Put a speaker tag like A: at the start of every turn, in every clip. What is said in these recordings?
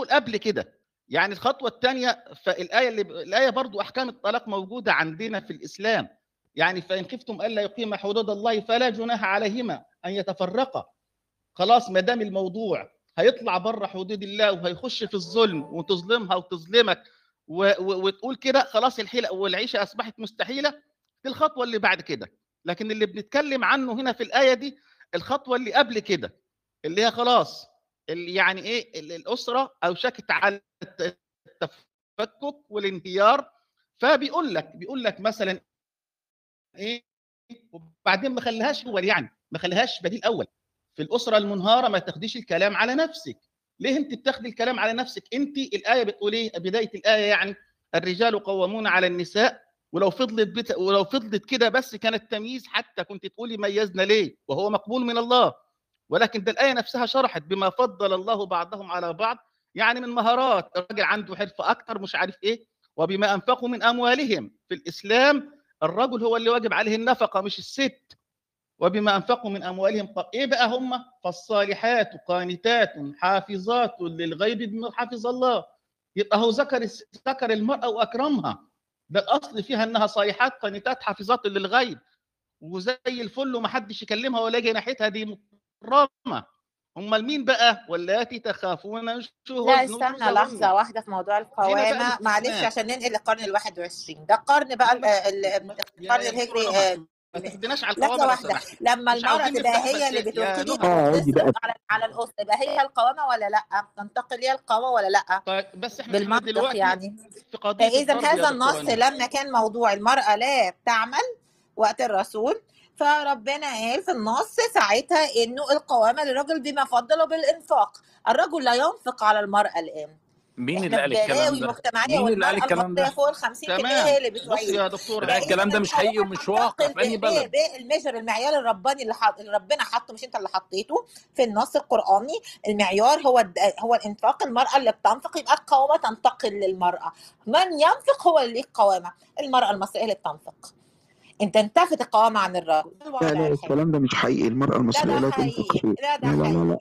A: بتقول قبل كده. يعني الخطوة الثانية فالآية اللي الآية برضو أحكام الطلاق موجودة عندنا في الإسلام. يعني فإن خفتم ألا يقيم حدود الله فلا جناح عليهما أن يتفرقا. خلاص ما دام الموضوع هيطلع بره حدود الله وهيخش في الظلم وتظلمها وتظلمك و... و... وتقول كده خلاص الحيلة والعيشة أصبحت مستحيلة. دي الخطوة اللي بعد كده. لكن اللي بنتكلم عنه هنا في الآية دي الخطوة اللي قبل كده اللي هي خلاص يعني إيه الأسرة اوشكت على التفكك والانهيار فبيقول لك بيقول لك مثلا إيه وبعدين ما خليهاش هو يعني ما خليهاش بديل أول في الأسرة المنهارة ما تاخديش الكلام على نفسك. ليه انت بتاخدي الكلام على نفسك؟ انت الآية بتقول إيه؟ بداية الآية يعني الرجال قوامون على النساء ولو فضلت بت... ولو فضلت كده بس كان التمييز حتى كنت تقولي ميزنا ليه؟ وهو مقبول من الله. ولكن ده الآية نفسها شرحت بما فضل الله بعضهم على بعض يعني من مهارات. الراجل عنده حرفة أكتر مش عارف إيه وبما أنفقوا من أموالهم. في الإسلام الرجل هو اللي واجب عليه النفقة مش الست. وبما أنفقوا من أموالهم إيه بقى هم؟ فالصالحات قانتات حافظات للغيب بما حفظ الله. يبقى هو ذكر ذكر المرأة وأكرمها. ده الأصل فيها إنها صالحات قانتات حافظات للغيب. وزي الفل ومحدش يكلمها ولا يجي ناحيتها دي مكرمه أمال مين بقى؟ واللاتي تخافون
B: لا استنى لحظة واحدة في موضوع القوامة. معلش عشان ننقل للقرن ال 21 ده القرن بقى القرن الهجري
A: ما تاخدناش على
B: القوامة واحدة. لما المراه تبقى هي اللي بتبتدي على على الأسرة يبقى هي القوامة ولا لأ؟ تنتقل هي القوامة ولا لأ؟
A: طيب بس إحنا
B: بالمنطق
A: دلوقتي
B: يعني.
A: في قضيه
B: فاذا هذا النص. لما كان موضوع المرأة لا تعمل وقت الرسول فربنا قال في النص ساعتها إنه القوامة للرجل بما فضله بالإنفاق. الرجل لا ينفق على المرأة الآن.
C: مين اللي قال الكلام ده؟ مين اللي قال الكلام ده؟
B: فوق ال 50%
A: تمام.
B: هي اللي
A: بص
B: بتعيد
A: يا دكتوره
C: لا الكلام ده مش حقيقي ومش واقع في أي بلد.
B: الميجر المعيار الرباني اللي, حط... اللي ربنا حطه مش أنت اللي حطيته؟ في النص القرآني المعيار هو الد... هو الإنفاق المرأة اللي بتنفق يبقى القوامة تنتقل للمرأة. من ينفق هو اللي ليه القوامة. المرأة المصرية اللي بتنفق. أنت انتفت القوامه عن الرجل
D: لا لا الكلام ده مش حقيقي المرأة
B: لا
D: المصرية
B: ده
D: لا تنفق
B: لا ده
D: لا لا
B: حقيقي.
D: لا لا.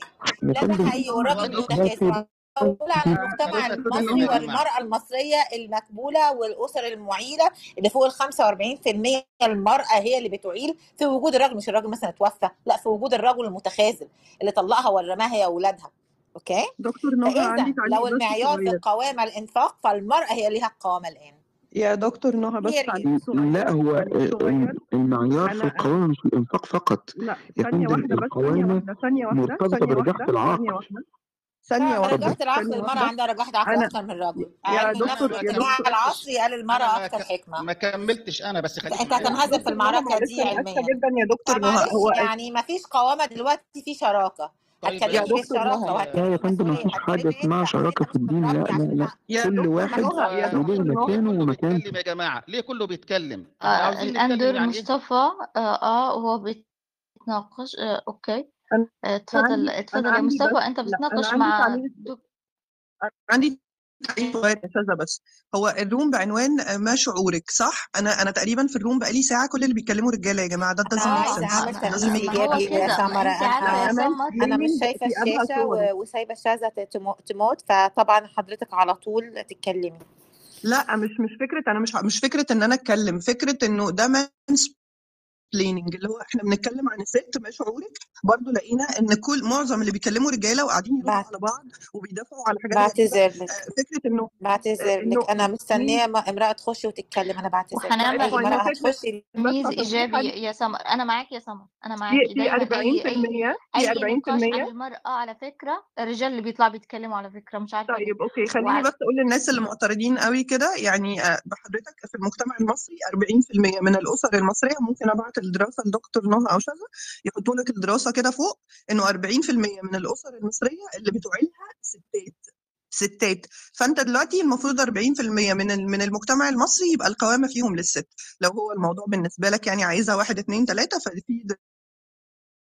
D: يا
B: لا ده حقيقي. والراجل متكاسل أقول على
D: ده
B: المجتمع المصري
A: يا
B: والمرأة المصرية المقبولة والأسر المعيلة اللي فوق ال 45% المرأة هي اللي بتعيل في وجود الراجل. مش الراجل مثلا اتوفى. لا في وجود الرجل المتخاذل اللي طلقها ورماها هي أولادها أوكي؟
E: دكتور نهى
B: لو المعيار في القوامة الإنفاق فالمرأة هي ليها القوامة الآن.
E: يا دكتور نهى بس
D: لا هو المعيار في
E: أنا أنا
D: القوامة مش الإنفاق فقط.
E: لا ثانية واحدة بس ثانية
D: القوامة
E: واحدة ثانية واحدة
D: مرتبطة
E: ثانية
D: برجاحة
E: واحدة ثانية
D: العقل
E: واحدة. ثانية واحدة
B: رجعت العقل
E: ثانية
B: المرأة
E: واحدة.
B: عندها رجعت عقل
E: أنا
B: أكتر من الرجل
E: يا
B: النفس
E: دكتور يا دكتور.
B: العصري قال المرأة أكثر. حكمة.
A: ما كملتش أنا بس خليك معايا
B: هتنهزم في المعركة دي
E: أنا
B: علميا.
E: جدا يا دكتور نهى. هو
B: يعني ما فيش قوامة دلوقتي في شراكة.
A: طيب
E: يا
B: هتكلمني في
E: دكتور
B: الشراكة
E: نهى
D: لا
B: وهتكلمني
D: يا
B: في
D: فندم ما فيش
B: هتكلمني
D: اسمها
B: انت انت
D: في الدين لا لا لا.
E: يا
D: كل واحد
E: يا
D: له
E: نهى
D: مكانه
A: بيتكلم يا جماعة. ليه كله بيتكلم؟
F: آه
A: نتكلم
F: دور
A: يعني
F: مصطفى آه, آه هو بيتناقش. آه أوكي.
E: أنا
F: آه
E: أنا
F: تفضل
E: عندي أنا
F: تفضل يا مصطفى أنت
E: لا أنا
F: بتتناقش مع.
E: عندي يا أستاذة بس هو الروم بعنوان ما شعورك صح؟ أنا أنا تقريبا في الروم بقالي ساعة كل اللي بيتكلموا رجالة يا جماعة ده
F: ما هو
E: sense
B: إيجابي يا
F: يا أنا
B: أنا مش
E: mainstreaming
B: شايفة
E: في ابهى
B: الشاشة
E: صور.
B: و- وسايبة الشاشة تمو- تموت فطبعا حضرتك على طول تتكلمي.
E: لا مش مش فكرة أنا مش مش فكرة إن أنا أتكلم فكرة إنه ده بليننج اللي هو إحنا بنتكلم عن الست ما شعورك برضو لقينا إن كل معظم اللي بيكلموا رجالة وقاعدين يردوا على بعض وبيدافعوا على حاجات
B: بعتذر لك.
E: آه، فكرة إنه
B: بعتذر لك. أنا
E: مين؟
B: مستنية م- امرأة تخش وتتكلم. أنا بعتذر
E: فكرة
B: هتخش
E: بس
F: تمييز
E: تصحيحا
F: إيجابي يا سمر. أنا معاك يا سمر. أنا
E: في
F: معاكي.
E: في
F: دايما أي
E: 40%
F: أي
E: في
F: أي نقاش عن
E: 40%
F: المرأة على فكرة الرجال اللي بيطلع بيتكلموا على فكرة مش عارفة ليه.
E: طيب أوكي. خليني بس أقول للناس اللي معترضين قوي كده. يعني آه، بحضرتك في المجتمع المصري 40% من الأسر المصرية. ممكن أبعت الدراسة لدكتور نهى شذا يحطوا لك الدراسة كده فوق إنه 40% من الأسر المصرية اللي بتعيلها ستات ستات. فأنت دلوقتي المفروض 40% من من المجتمع المصري يبقى القوامة فيهم للست. لو هو الموضوع بالنسبة لك يعني عايزها واحد اتنين تلاتة ففي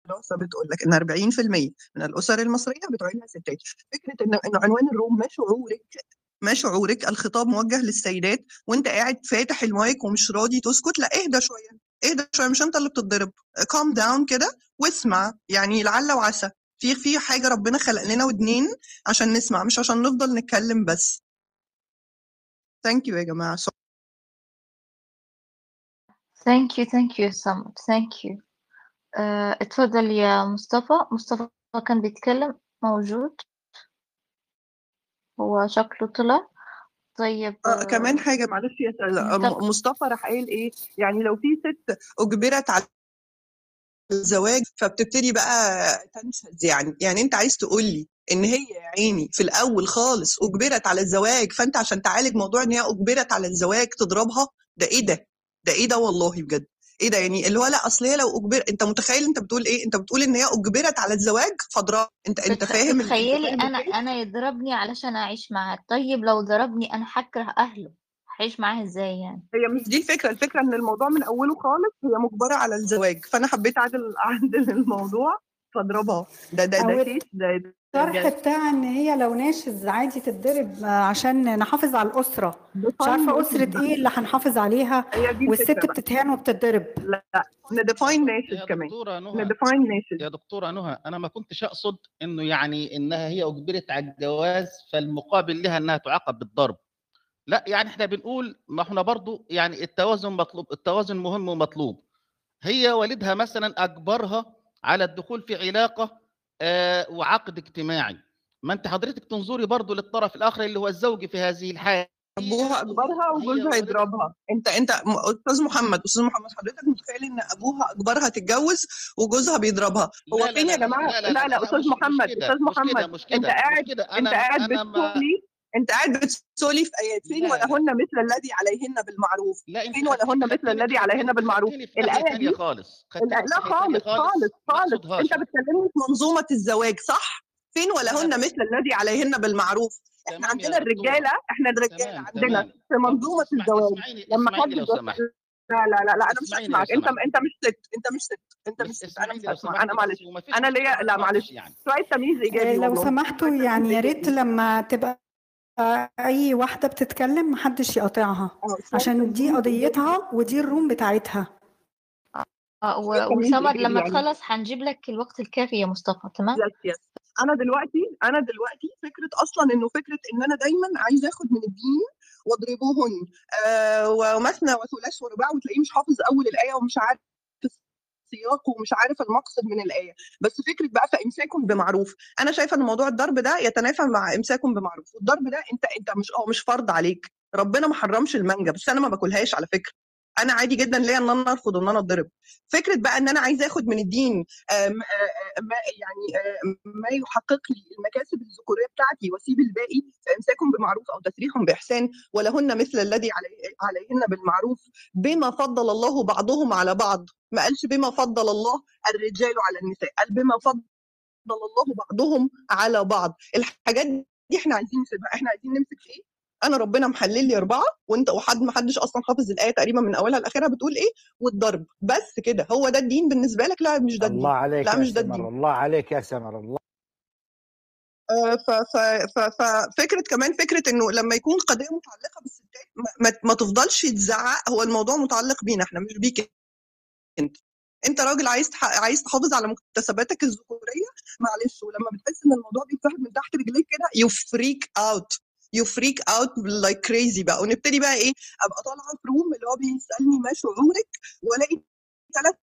E: دراسة بتقول لك إن 40% من الأسر المصرية بتعيلها ستات. فكرة إن عنوان الروم ما شعورك ما شعورك الخطاب موجه للسيدات وأنت قاعد فاتح المايك ومش راضي تسكت لا اهدى شوية. اهدى شوية مش أنت اللي بتتضرب. كام داون كده واسمع. يعني لعل وعسى. في في حاجة ربنا خلق لنا ودنين عشان نسمع مش عشان نفضل نتكلم بس. ثانك يو يا
F: you thank you so much. Thank you. آه، اتفضل يا مصطفى. مصطفى كان بيتكلم موجود. هو شكله طلع. طيب
E: آه كمان حاجة معلش يا
F: طب-
E: مصطفى راح قايل إيه يعني لو في ست أجبرت على الزواج فبتبتدي بقى تنشز يعني يعني أنت عايز تقول لي إن هي يا عيني في الأول خالص أجبرت على الزواج فأنت عشان تعالج موضوع إن هي أجبرت على الزواج تضربها؟ ده إيه ده؟ ده إيه ده والله بجد؟ إيه ده؟ يعني اللي هو لا أصل هي لو أجبر أنت متخيل أنت بتقول إيه؟ أنت بتقول إن هي أجبرت على الزواج؟ فاضرب أنت
F: أنت
E: فاهم
F: تخيلي
E: أنا؟
F: أنا يضربني علشان أعيش معاه طيب لو ضربني أنا هكره أهله. هعيش معاه إزاي يعني؟
E: هي مش دي الفكرة. الفكرة إن الموضوع من أوله خالص هي مجبرة على الزواج. فأنا حبيت اعدل اعدل الموضوع. فاضربها ده ده ده case ده
G: الطرح بتاع إن هي لو ناشز عادي تتضرب آه، عشان نحافظ على الأسرة. مش عارفة أسرة إيه اللي هنحافظ عليها؟ والست بتتهان وبتتضرب.
E: لا ن
A: define
E: ناشز كمان.
A: دكتورة نهى.
E: نديفاين ناشز
A: يا دكتورة نهى. أنا ما كنتش أقصد إنه يعني إنها هي أجبرت على الجواز فالمقابل لها إنها تعاقب بالضرب. لا يعني إحنا بنقول ما إحنا برضو يعني التوازن مطلوب التوازن مهم ومطلوب. هي والدها مثلا أجبرها على الدخول في علاقة آه وعقد اجتماعي. ما أنت حضرتك تنظري برضو للطرف الآخر اللي هو الزوج في هذه الحالة.
E: أبوها اجبرها وجوزها يضربها. أنت أنت أستاذ محمد أستاذ محمد حضرتك متخيل إن أبوها اجبرها تتجوز وجوزها بيضربها؟ هو
A: لا لا
E: فين يا
A: لا
E: جماعة؟
A: لا لا
E: لا لا أستاذ
A: مش- مش
E: محمد
A: أستاذ
E: محمد
A: مش
E: انت
A: كده، مش
E: قاعد
A: كده. أنت
E: قاعد بتسولي انت قاعد بتسولي في ايات فين. ولهن مثل الذي عليهن بالمعروف؟
A: لا انت
E: فين ولهن مثل الذي عليهن بالمعروف؟
A: تانية
E: دي-
A: خالص
E: لا خالص خالص. خالص. انت بتكلمني في منظومة الزواج صح؟ فين ولهن. مثل الذي عليهن بالمعروف؟
A: إحنا
E: عندنا. الرجالة إحنا الرجالة
A: تمام،
E: عندنا
A: تمام.
E: في
A: منظومة
E: الزواج. لما حد
A: لو
E: لا لا لا لا أنا مش
A: لو
E: هسمعك.
A: أنت.
E: أنت مش ست أنت مش ست. أنت مش ست.
A: أنا
E: مش
A: لو
E: هسمع
A: أنا
E: معلش. أنا ليا لا معلش.
A: يعني.
E: شوية تمييز
G: آه،
E: ايجابي
G: لو
E: والله.
G: سمحتوا يعني يا ريت. لما تبقى آه، اي واحدة بتتكلم محدش يقاطعها
E: آه، شوية
G: عشان دي قضيتها ودي ال room بتاعتها
F: آه، و-
E: شوية تمييز
F: وسمر لما
E: يعني.
F: تخلص هنجيب لك الوقت الكافي يا مصطفى تمام
E: yes yes أنا دلوقتي أنا دلوقتي فكرة أصلا إنه فكرة إن أنا دايما عايزة آخد من الدين واضربوهن آه ومثنى وثلاث ورباع وتلاقيه مش حافظ أول الآية ومش عارف السياق ومش عارف المقصد من الآية. بس فكرة بقى فامساكم بمعروف. أنا شايفة إن موضوع الضرب ده يتنافى مع امساكم بمعروف. والضرب ده أنت أنت مش آه مش فرض عليك. ربنا ما حرمش المانجا بس أنا ما باكلهاش على فكرة. أنا عادي جدا ليا إن أنا أرفض ان أنا أتضرب. فكرة بقى إن أنا عايزه آخد من الدين آم، آه، آه، ما يعني آه، ما يحقق لي المكاسب الذكورية بتاعتي وأسيب الباقي فامساكم بمعروف أو تسريح بإحسان ولهن مثل الذي علي- عليهن بالمعروف بما فضل الله بعضهم على بعض. ما قالش بما فضل الله الرجال على النساء قال بما فضل الله بعضهم على بعض. الحاجات دي إحنا عايزين نسيبها. إحنا عايزين نمسك في إيه؟ أنا ربنا محلل لي أربعة وأنت وحد ما حدش أصلا حافظ الآية تقريبا من أولها لآخرها بتقول إيه؟ والضرب. بس كده. هو ده الدين بالنسبة لك؟ لا مش ده الدين.
H: الله عليك
E: لا
H: يا
E: مش ده
H: سمر.
E: الدين.
H: الله عليك يا سمر. الله
E: آه، ففكره كمان فكرة إنه لما يكون قضية متعلقة بالستات ما, ما, ما تفضلش تزعق. هو الموضوع متعلق بينا إحنا مش بيك. أنت أنت راجل عايز تح- عايز تحافظ على مكتسباتك الذكورية معلش ولما بتحس إن الموضوع بيتسحب من تحت رجليك كده you freak out you freak out like crazy بقى. ونبتدي بقى إيه أبقى طالعة في room اللي هو بيسألني ما شعورك؟ وألاقي ثلاث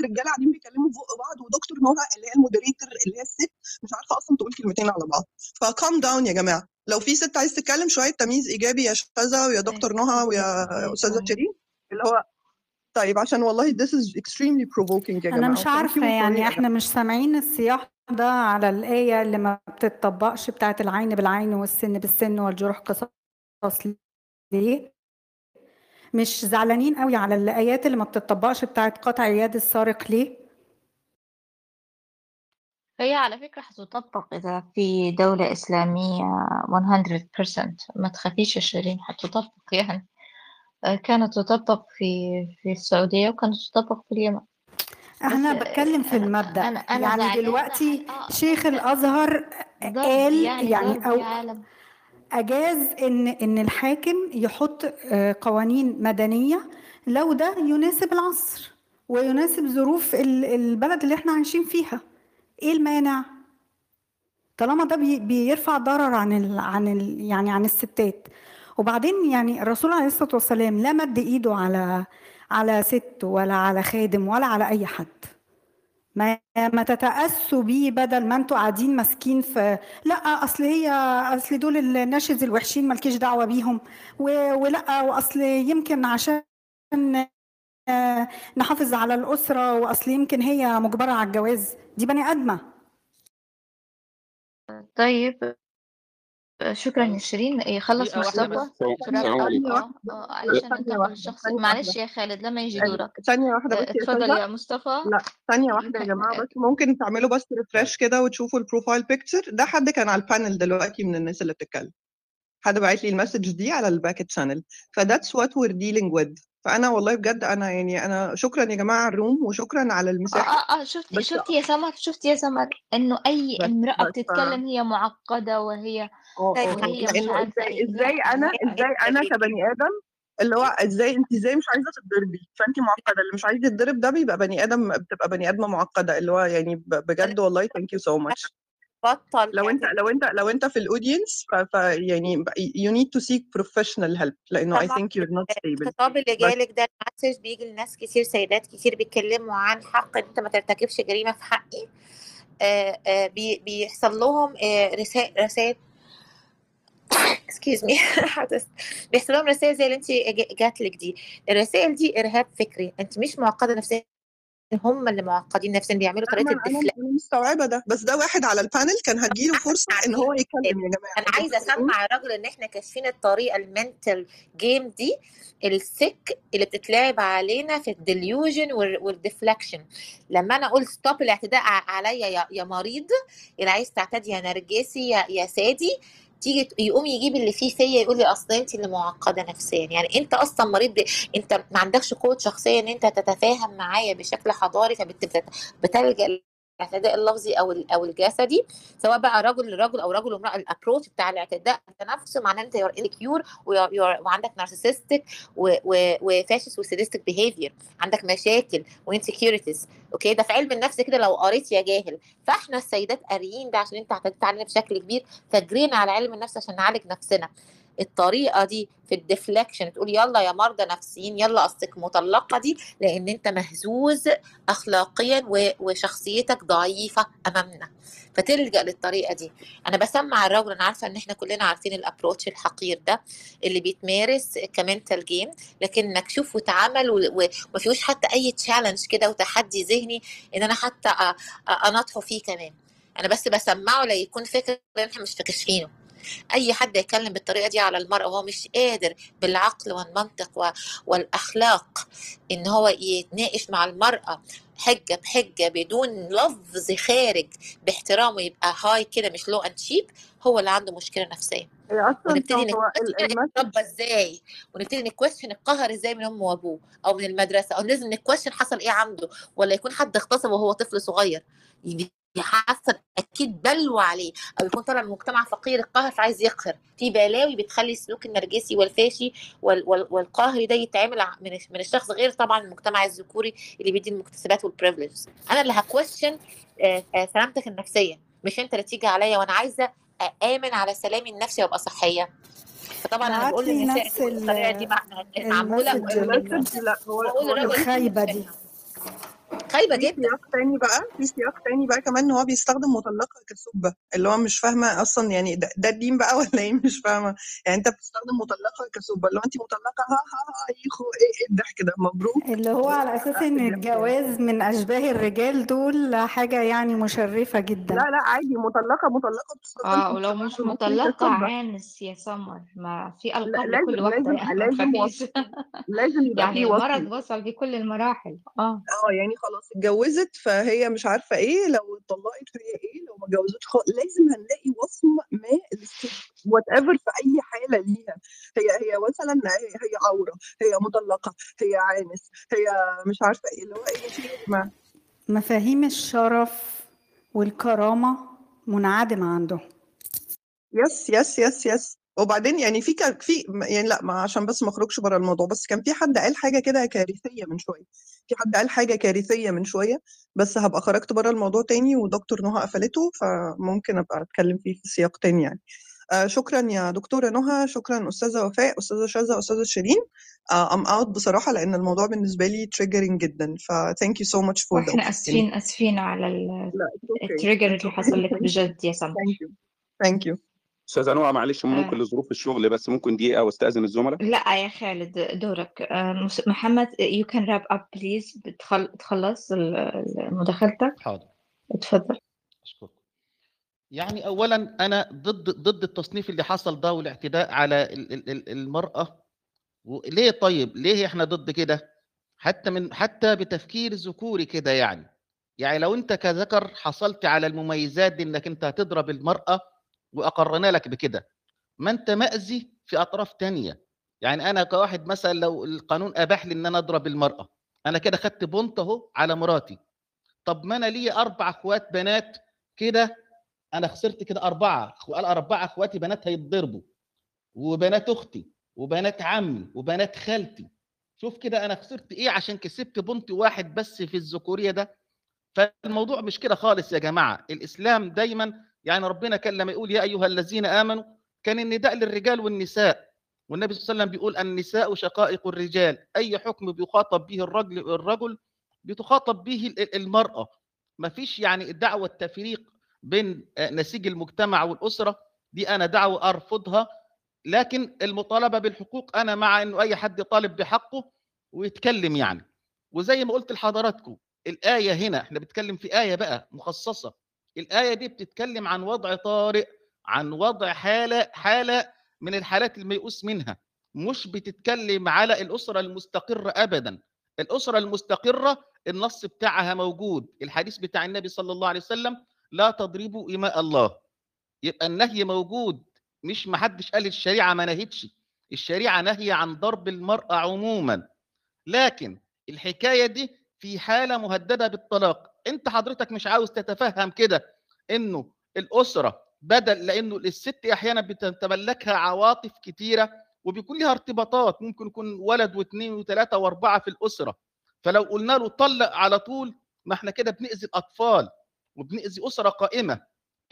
E: رجالة قاعدين بيكلموا في بق بعض ودكتور نهى اللي هي ال moderator اللي هي الست مش عارفة أصلا تقول كلمتين على بعض. ف calm down يا جماعة. لو في ست عايز تتكلم شوية تمييز إيجابي يا شذا ويا دكتور نهى ويا أستاذة شيرين. اللي هو طيب عشان والله this is extremely provoking يا جماعة.
G: أنا مش
E: عارفة
G: يعني إحنا مش سامعين السياق ده على الآية اللي ما بتطبقش بتاعت العين بالعين والسن بالسن والجروح قصاص ليه؟ مش زعلانين قوي على الآيات اللي ما بتطبقش بتاعت قطع يد السارق ليه؟
F: هي على فكرة هتطبق إذا في دولة إسلامية 100% ما تخافيش يا شيرين هتطبق يعني. كانت تطبق في في السعودية وكانت تطبق في اليمن.
G: أنا
F: بس
G: بتكلم في
F: أنا-
G: المبدأ.
F: أنا- أنا
G: يعني
F: زعلانة
G: دلوقتي
F: آه،
G: شيخ
F: ضرب
G: قال
F: يعني
G: يعني
F: عالم
G: أجاز إن إن الحاكم يحط آه، قوانين مدنية لو ده يناسب العصر ويناسب ظروف ال- البلد اللي إحنا عايشين فيها. إيه المانع؟ طالما ده بي بيرفع ضرر عن ال عن ال يعني عن الستات. وبعدين يعني الرسول عليه الصلاة والسلام لا مد إيده على على ست ولا على خادم ولا على أي حد. ما ما تتأسوا بيه بدل ما أنتوا قاعدين ماسكين في لا أصل هي أصل دول الناشز الوحشين مالكيش دعوة بيهم. و- ولا وأصل يمكن عشان آه، نحافظ على الأسرة وأصل يمكن هي مجبرة على الجواز. دي بني آدمة.
F: طيب. شكرا يا شيرين. يخلص
A: دقيقة واحدة
F: مصطفى آه آه علشان للشخص
E: ثانية
F: معلش. يا خالد لما يجي دورك.
E: ثانية واحدة
F: آه،
E: بس يا
F: اتفضل يا مصطفى.
E: لا ثانية واحدة يا جماعة
F: آه،
E: بس. ممكن تعملوا بس refresh كده وتشوفوا ال profile picture ده حد كان على ال panel دلوقتي من الناس اللي بتتكلم. حد باعت لي ال message دي على ال back channel ف that's what we're dealing with فأنا والله بجد أنا يعني أنا شكرا يا جماعة على ال room وشكرا على
F: آه
E: المساحة.
F: آه آه شفتي
E: بس
F: شفتي يا سمر شفتي يا سمر إنه أي
E: بس
F: بتتكلم هي معقدة وهي وهي مش
E: لأنه
F: عارفة
E: إزاي
F: أنا
E: إزاي أنا كبني آدم اللي هو إزاي انت إزاي مش عايزة تتضربي؟ فانت معقدة اللي مش عايز يتضرب ده بيبقى بني آدم بتبقى بني آدمة معقدة اللي هو يعني بجد والله thank you so much
B: بطل
E: لو انت لو انت لو انت في ال audience ف, ف يعني you need to seek professional help لأنه
B: طبعا
E: think you're not stable.
B: الخطاب اللي
E: بس
B: جالك ده ال message بيجي لناس كتير سيدات كتير بيتكلموا عن حق إن انت ما ترتكبش جريمة في حقي. آه آه بي بيحصل لهم آه رسائل رسائل excuse me بيحصل لهم رسائل زي اللي انت جات لك دي. الرسائل دي إرهاب فكري. انت مش معقدة نفسيا هم اللي معقدين نفسيا بيعملوا
E: أنا
B: طريقة
E: أنا
B: الدفلاء
E: أنا مستوعبة ده. بس ده واحد على ال panel كان هتجيله فرصة إن هو يتكلم يا جماعة.
B: أنا عايزة أسمع الراجل إن إحنا كاشفين الطريقة ال mental game دي السك اللي بتتلعب علينا في ال delusion وال deflection لما أنا أقول stop الاعتداء عليا يا, مريض اللي عايز تعتدي يا نرجسي يا سادي تيجي يقوم يجيب اللي فيه فيا يقول لي أصل انت اللي معقدة نفسيا يعني أنت أصلا مريض. أنت ما عندكش قوة شخصية إن أنت تتفاهم معايا بشكل حضاري فبتلجا الاعتداء اللفظي أو أو الجسدي سواء بقى رجل لرجل أو رجل وامرأة ال approach بتاع الاعتداء نفسه معناه أنت you're insecure وعندك narcissistic و fascist و sadistic behavior عندك مشاكل و insecurities okay؟ ده في علم النفس كده لو قريت يا جاهل. فإحنا السيدات قاريين ده عشان أنت اعتديت علينا بشكل كبير فجرينا على علم النفس عشان نعالج نفسنا. الطريقة دي في ال deflection تقول يلا يا مرضى نفسيين يلا أصلك مطلقة دي لأن أنت مهزوز اخلاقيا وشخصيتك ضعيفة أمامنا. فتلجأ للطريقة دي. أنا بسمع الراجل أنا عارفة إن إحنا كلنا عارفين ال approach الحقير ده اللي بيتمارس ك mental game لكنك شوف واتعمل و- و- وما فيهوش حتى أي challenge كده وتحدي ذهني إن أنا حتى أناطحه فيه كمان. أنا بس بسمعه ليكون فكر إن إحنا مش فاكشفينه أي حد يتكلم بالطريقة دي على المراه وهو مش قادر بالعقل والمنطق والأخلاق إن هو يتناقش مع المرأة حجة بحجة بدون لفظ خارج باحترامه يبقى هاي كده مش لو اند شيب هو اللي عنده مشكلة نفسية.
E: هي أصلا
B: ونبتدي نتربى إزاي؟ ونبتدي نكويشن القهر إزاي من امه وأبوه أو من المدرسة أو لازم نكويشن حصل إيه عنده ولا يكون حد اغتصب وهو طفل صغير؟ يحصل أكيد بلوى عليه أو يكون طالع من مجتمع فقير القهر فعايز يقهر في بلاوي بتخلي السلوك النرجسي والفاشي وال وال والقهري ده يتعمل ع- من من الشخص غير طبعا المجتمع الذكوري اللي بيدي المكتسبات وال privileges أنا اللي ه question سلامتك النفسية. مش أنت اللي تيجي عليا وأنا عايزة امن على سلامي النفسي وأبقى صحية. فطبعا
G: أنا
B: بقول
G: لي
B: للنساء الطريقة دي مع-
E: معمولة لا هو
G: الخايبة دي.
B: خايبة
E: في
B: جدا.
E: سياق تاني بقى في سياق تاني بقى كمان إن هو بيستخدم مطلقة كسبة اللي هو مش فاهمة أصلا يعني ده, ده الدين بقى ولا إيه؟ مش فاهمة. يعني أنت بتستخدم مطلقة كسبة اللي هو أنت مطلقة ها ها ها يخو إيه إيه الضحك ده؟ مبروك.
G: اللي هو على أساس إن الجواز من أشباه الرجال دول حاجة يعني مشرفة جدا.
E: لا لا عادي مطلقة مطلقة بتستخدم
F: آه ولو مش
E: كسبة.
F: عانس يا سمر. ما في
E: لا
F: ألقاب
E: لازم
F: لكل
E: لازم
F: يعني
E: لازم وصم لازم يبقى
F: يعني
E: في وصف
F: المرض وصم بكل المراحل. آه
E: آه يعني خلاص اتجوزت فهي مش عارفة إيه لو اتطلقت فهي إيه لو ما اتجوزتش خلاص لازم هنلاقي وصم ما whatever في أي حالة ليها. هي هي مثلا هي, عورة هي مطلقة هي عانس هي مش عارفة إيه اللي هو إيه
G: مفاهيم الشرف والكرامة منعدمة عندهم.
E: yes yes yes yes وبعدين يعني في كان في يعني لأ ما عشان بس ما اخرجش بره الموضوع بس كان في حد قال حاجة كده كارثية من شوية. في حد قال حاجة كارثية من شوية بس هبقى خرجت بره الموضوع تاني ودكتور نهى قفلته فممكن أبقى أتكلم فيه في سياق تاني يعني. آه شكرا يا دكتورة نهى شكرا أستاذة وفاء أستاذة شذا أستاذة شيرين. ام اوت بصراحة لأن الموضوع بالنسبة لي triggering جدا ف thank you so much for the
F: وإحنا
E: opportunity.
F: آسفين آسفين على التريجر اللي حصل لك بجد يا سمر.
E: Thank you. Thank you.
H: استاذه نوع معلش ممكن
F: آه.
H: لظروف الشغل بس ممكن دقيقة وأستأذن الزملاء؟
F: لا يا خالد دورك. آه، محمد you can wrap up please. بتخل... تخلص مداخلتك
A: حاضر.
F: اتفضل.
A: أشكرك. يعني اولا أنا ضد ضد التصنيف اللي حصل ده والاعتداء على ال- ال- ال- المرأة. وليه طيب؟ ليه إحنا ضد كده؟ حتى من حتى بتفكير ذكوري كده يعني. يعني لو أنت كذكر حصلت على المميزات دي إنك أنت هتضرب المرأة وأقرنا لك بكده. ما أنت مأذي في أطراف تانية. يعني أنا كواحد مثلا لو القانون أباح لي إن أنا أضرب المرأة أنا كده خدت بونت أهو على مراتي. طب ما أنا لي أربع أخوات بنات كده أنا خسرت كده أربعة أربعة أخواتي بنات هيتضربوا. وبنات أختي وبنات عمي وبنات خالتي. شوف كده أنا خسرت إيه عشان كسبت بنت واحد بس في الذكورية ده؟ فالموضوع مش كده خالص يا جماعة. الإسلام دايما يعني ربنا كان لما يقول يا أيها الذين آمنوا كان النداء للرجال والنساء. والنبي صلى الله عليه وسلم بيقول النساء شقائق الرجال. أي حكم بيخاطب به الرجل الرجل بتخاطب به ال- المرأة. ما فيش يعني الدعوة التفريق بين نسيج المجتمع والأسرة. دي أنا دعوة أرفضها. لكن المطالبة بالحقوق أنا مع إنه أي حد يطالب بحقه ويتكلم يعني. وزي ما قلت لحضراتكم الآية هنا إحنا بنتكلم في آية بقى مخصصة. الآية دي بتتكلم عن وضع طارئ عن وضع حالة حالة من الحالات الميؤوس منها. مش بتتكلم على الأسرة المستقرة ابدا. الأسرة المستقرة النص بتاعها موجود. الحديث بتاع النبي صلى الله عليه وسلم لا تضربوا إماء الله. يبقى النهي موجود مش محدش قال الشريعة ما نهتش. الشريعة نهي عن ضرب المرأة عموما. لكن الحكاية دي في حالة مهددة بالطلاق. انت حضرتك مش عاوز تتفهم كده انه الأسرة بدل لأنه الست أحيانا بتتملكها عواطف كتيرة وبيكون لها ارتباطات ممكن يكون ولد واثنين وثلاثة وأربعة في الأسرة فلو قلنا له طلق على طول ما إحنا كده بنأذي الأطفال وبنأذي أسرة قائمة.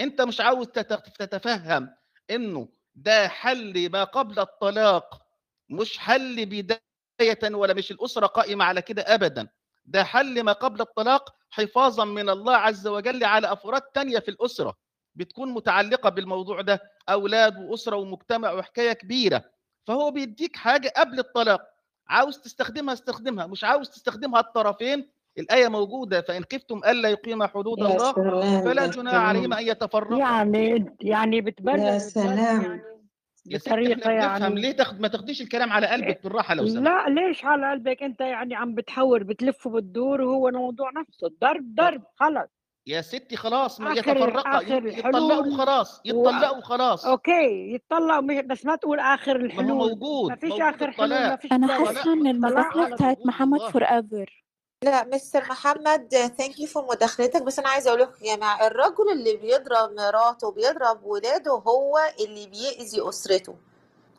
A: انت مش عاوز تت- تتفهم إنه ده حل ما قبل الطلاق مش حل بداية ولا مش الأسرة قائمة على كده أبدا. ده حل ما قبل الطلاق حفاظا من الله عز وجل على أفراد تانية في الأسرة. بتكون متعلقة بالموضوع ده أولاد وأسرة ومجتمع وحكاية كبيرة. فهو بيديك حاجة قبل الطلاق. عاوز تستخدمها استخدمها. مش عاوز تستخدمها الطرفين. الآية موجودة فإن خفتم ألا يقيم حدود الله
I: سلام
A: فلا جناح عليهما
I: سلام.
A: أن يتفرقا
J: يعني يعني
I: يا
J: بتبرر
I: سلام
J: يعني
A: ليه تاخد ما تاخديش الكلام على قلبك بالراحة لو سمحت؟
J: لا ليش على قلبك؟ انت يعني عم بتحور بتلف وبتدور وهو الموضوع نفسه. الضرب ضرب خلص.
A: يا ستي خلاص ما يتفرقا
J: آخر
A: يتطلقوا خلاص
J: و...
A: يتطلقوا خلاص.
J: أوكي يتطلعوا مش- بس ما تقول آخر
A: ما هو
J: الحلول. ما
A: موجود
J: فيش
A: موجود
J: آخر حلول ما فيش
K: أنا
J: طلاق.
K: حاسة إن
A: الطلاق
J: الطلاق
K: المداخلة
J: على
K: بتاعت محمد forever
B: لا مستر محمد thank you for مداخلتك. بس أنا عايزة أقول لكم يا جماعة الرجل اللي بيضرب مراته وبيضرب ولاده هو اللي بيأذي أسرته.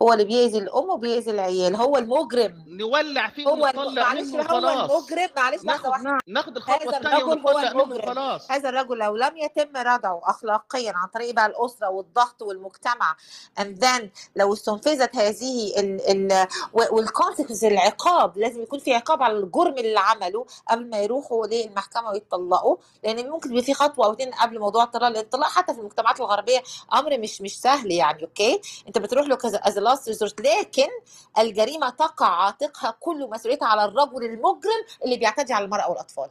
B: هو اللي بيأذي الأم وبيأذي العيال هو المجرم.
A: نولع فيه
B: هو معلش
A: منه
B: هو
A: وخلاص.
B: المجرم. معلش لحظه
J: واحدة.
A: ناخد
B: الرجل هو
A: ونطلق منه
B: المجرم.
A: وخلاص.
B: هذا الرجل لو لم يتم ردعه اخلاقيا عن طريق بقى الأسرة والضغط والمجتمع and then لو استنفذت هذه ال ال وال consequence العقاب لازم يكون في عقاب على الجرم اللي عمله قبل ما يروحوا للمحكمة ويتطلقوا لأن ممكن يبقى في خطوة أو اتنين قبل موضوع الطلاق الطلاق حتى في المجتمعات الغربية أمر مش مش سهل يعني أوكي أنت بتروح له كذا last resort لكن الجريمة تقع عاتقها كل مسؤوليتها على الرجل المجرم اللي بيعتدي على المرأة والأطفال.